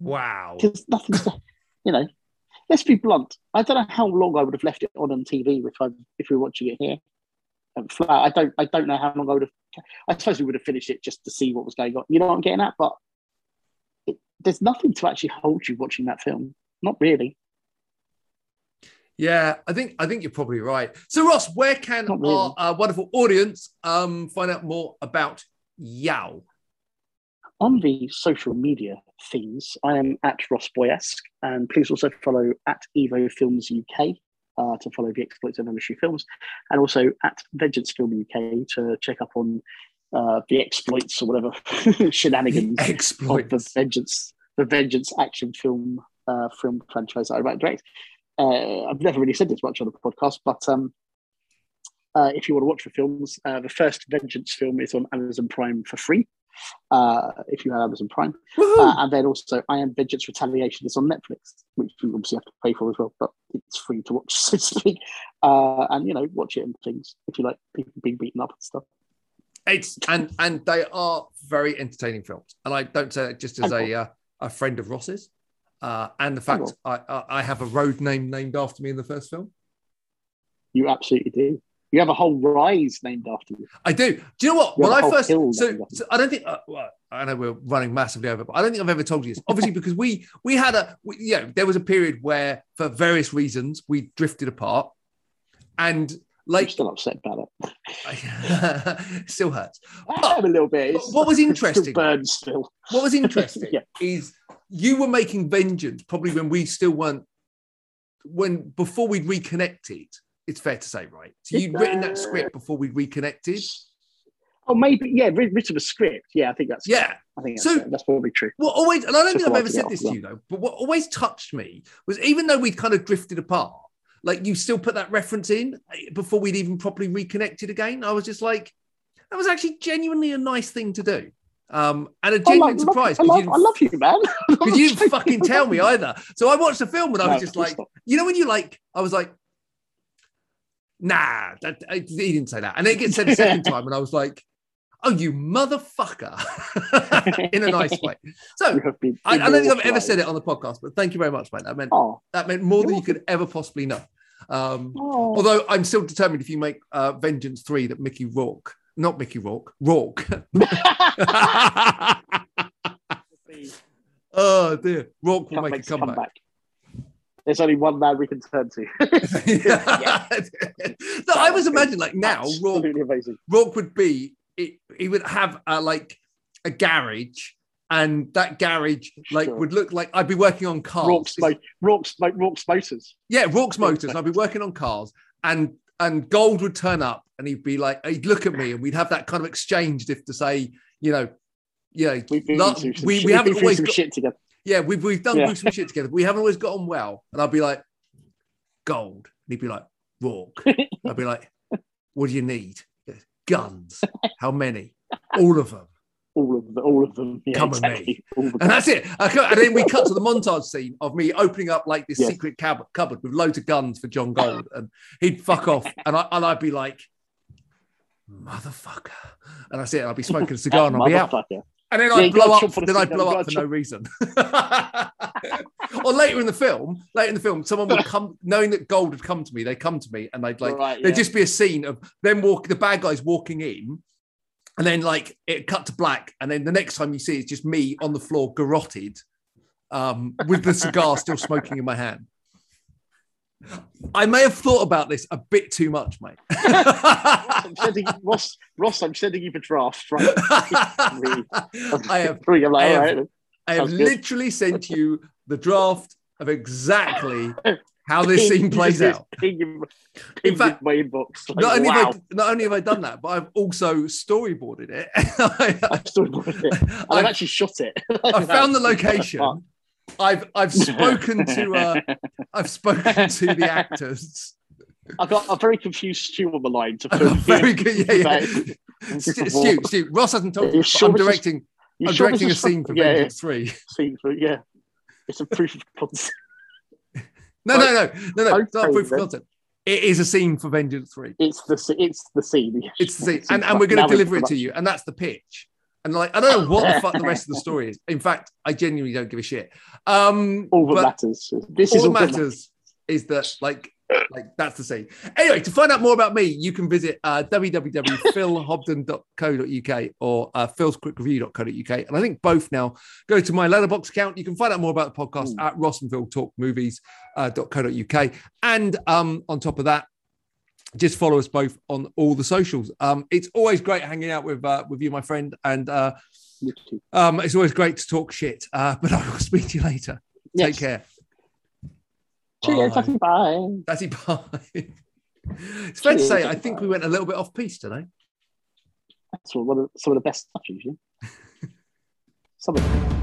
Wow. because nothing's, you know. Let's be blunt. I don't know how long I would have left it on on TV if I if we were watching it here. Flat. I don't. I don't know how long I would have. I suppose we would have finished it just to see what was going on. You know what I'm getting at? But it, there's nothing to actually hold you watching that film. Not really. Yeah, I think I think you're probably right. So, Ross, where can really. our uh, wonderful audience um, find out more about Yao? on the social media things, I am at Ross Boyask, and please also follow at Evo Films UK uh, to follow the exploits of MSU films, and also at Vengeance Film UK to check up on uh, the exploits or whatever <laughs> shenanigans of the Vengeance, the Vengeance action film uh, film franchise that I write direct. Uh, I've never really said this much on the podcast, but um, uh, if you want to watch the films, uh, the first Vengeance film is on Amazon Prime for free. Uh, if you have Amazon Prime, uh, and then also I Am Vengeance Retaliation is on Netflix, which you obviously have to pay for as well, but it's free to watch, <laughs> so to speak. Uh, and you know, watch it and things if you like people being beaten up and stuff. It's and and they are very entertaining films, and I don't say that just as a uh, a friend of Ross's, uh, and the fact. I, I I have a road name named after me in the first film. You absolutely do. You have a whole rise named after you. I do. Do you know what? You When I first, so, so I don't think. Uh, well, I know we're running massively over, but I don't think I've ever told you this. Obviously, <laughs> because we we had a, we, you know, there was a period where, for various reasons, we drifted apart, and I'm like, still upset about it. <laughs> still hurts. Am a little bit. What was it <laughs> still interesting- burns still. What was interesting Yeah. is you were making vengeance probably when we still weren't, when before we'd reconnected. It's fair to say, right? So you'd written that script before we'd reconnected. Oh, maybe yeah. Written a script. Yeah, I think that's. Yeah. I think that's, So- that's probably true. What always, and I don't Took think I've ever said this to you though, but what always touched me was even though we'd kind of drifted apart, like you still put that reference in eh, before we'd even properly reconnected again. I was just like, that was actually genuinely a nice thing to do. Um, and a love, genuine surprise I because love, you, I love you, man. <laughs> because you didn't fucking tell me either. So I watched the film and I was No, just like, stop. you know, when you like, I was like, nah, that, I- he didn't say that. And then it gets said a second <laughs> time, and I was like, oh, you motherfucker, <laughs> in a nice way. So been I, I don't think I've ever said it on the podcast, but thank you very much, mate. That meant Oh, that meant more than You're could ever possibly know. Um, oh. although I'm still determined if you make uh, Vengeance three that Mickey Rourke, not Mickey Rourke, Rourke. <laughs> oh dear, Rourke will Can't make a make a comeback. comeback. There's only one man we can turn to. <laughs> <laughs> no, I was imagining like now Rourke, Absolutely amazing. Rourke would be it, he would have a, like a garage and that garage like Sure. would look like I'd be working on cars. Rorke's, mo- Rorke's, mo- Rorke's Motors. Yeah, Rorke's Motors. and I'd be working on cars, and and Gold would turn up, and he'd be like, he'd look at me, and we'd have that kind of exchange, if to say, you know, you know, We've been lo- some, we, shit, we we've haven't been always some got, shit together. Yeah, we've we've done Yeah. some shit together. We haven't always got on well, and I'd be like, Gold, and he'd be like, Rourke. <laughs> I'd be like, what do you need? Goes, Guns. How many? All of them. All of them. All of them. Yeah, Come with me. exactly. Of. And that's it. And then we cut to the montage scene of me opening up like this Yes. secret cab- cupboard with loads of guns for John Gold, and he'd fuck off, and I and I'd be like, "Motherfucker!" And that's it. I'd be smoking a cigar, and I'd be out. And then Yeah, I'd blow up. for Then I'd blow up for no reason. <laughs> or later in the film, later in the film, someone would come, knowing that Gold had come to me. They come to me, and they'd like Right, there'd just be a scene of them walk, the bad guys walking in, and then like it cut to black, and then the next time you see it's just me on the floor, garroted, um, with the cigar still smoking in my hand. I may have thought about this a bit too much, mate. I'm sending <laughs> Ross. Ross, I'm sending you the draft. Right. <laughs> I have like, I have- right. I have literally sent you the draft of exactly how this <laughs> scene plays out. Ping in, In fact, in my inbox. Like, Not only, wow. have I, not only have I done that, but I've also storyboarded it. I, I've storyboarded it. I've I've, actually shot it. I've found the location. I've I've <laughs> spoken to uh, I've spoken <laughs> to the actors. I've got a very confused Stu on the line to <laughs> film. very good, yeah, yeah. Like, Stu, Stu, Stu, Ross hasn't told you. sure I'm this is- directing. I'm sure directing a scene for yeah, yeah, Three. scene for yeah. It's a proof of concept. No, no, no, no, no. It's not Okay, proof of concept. It is a scene for Vengeance Three. It's the it's the scene. It's the scene, and, and we're going to deliver it to you, and that's the pitch. And like, I don't know what the <laughs> fuck the rest of the story is. In fact, I genuinely don't give a shit. Um, All that matters. This all is that all that matters is that like like that's the scene. Anyway, to find out more about me, you can visit uh, www.philhobden.co.uk or uh, philsquickreview.co.uk. And I think both now go to my Letterboxd account. You can find out more about the podcast Mm. at Ross and Talk Movies uh, .co.uk. And um, on top of that, just follow us both on all the socials. Um, it's always great hanging out with uh, with you, my friend, and uh, um, it's always great to talk shit. Uh, <laughs> but I will speak to you later. Take care. Cheers. Bye. Bye. Bye. That's it. Bye. it's fair to say, I think we went a little bit off piece today. That's one of, some of the best touches. Yeah. <laughs> some of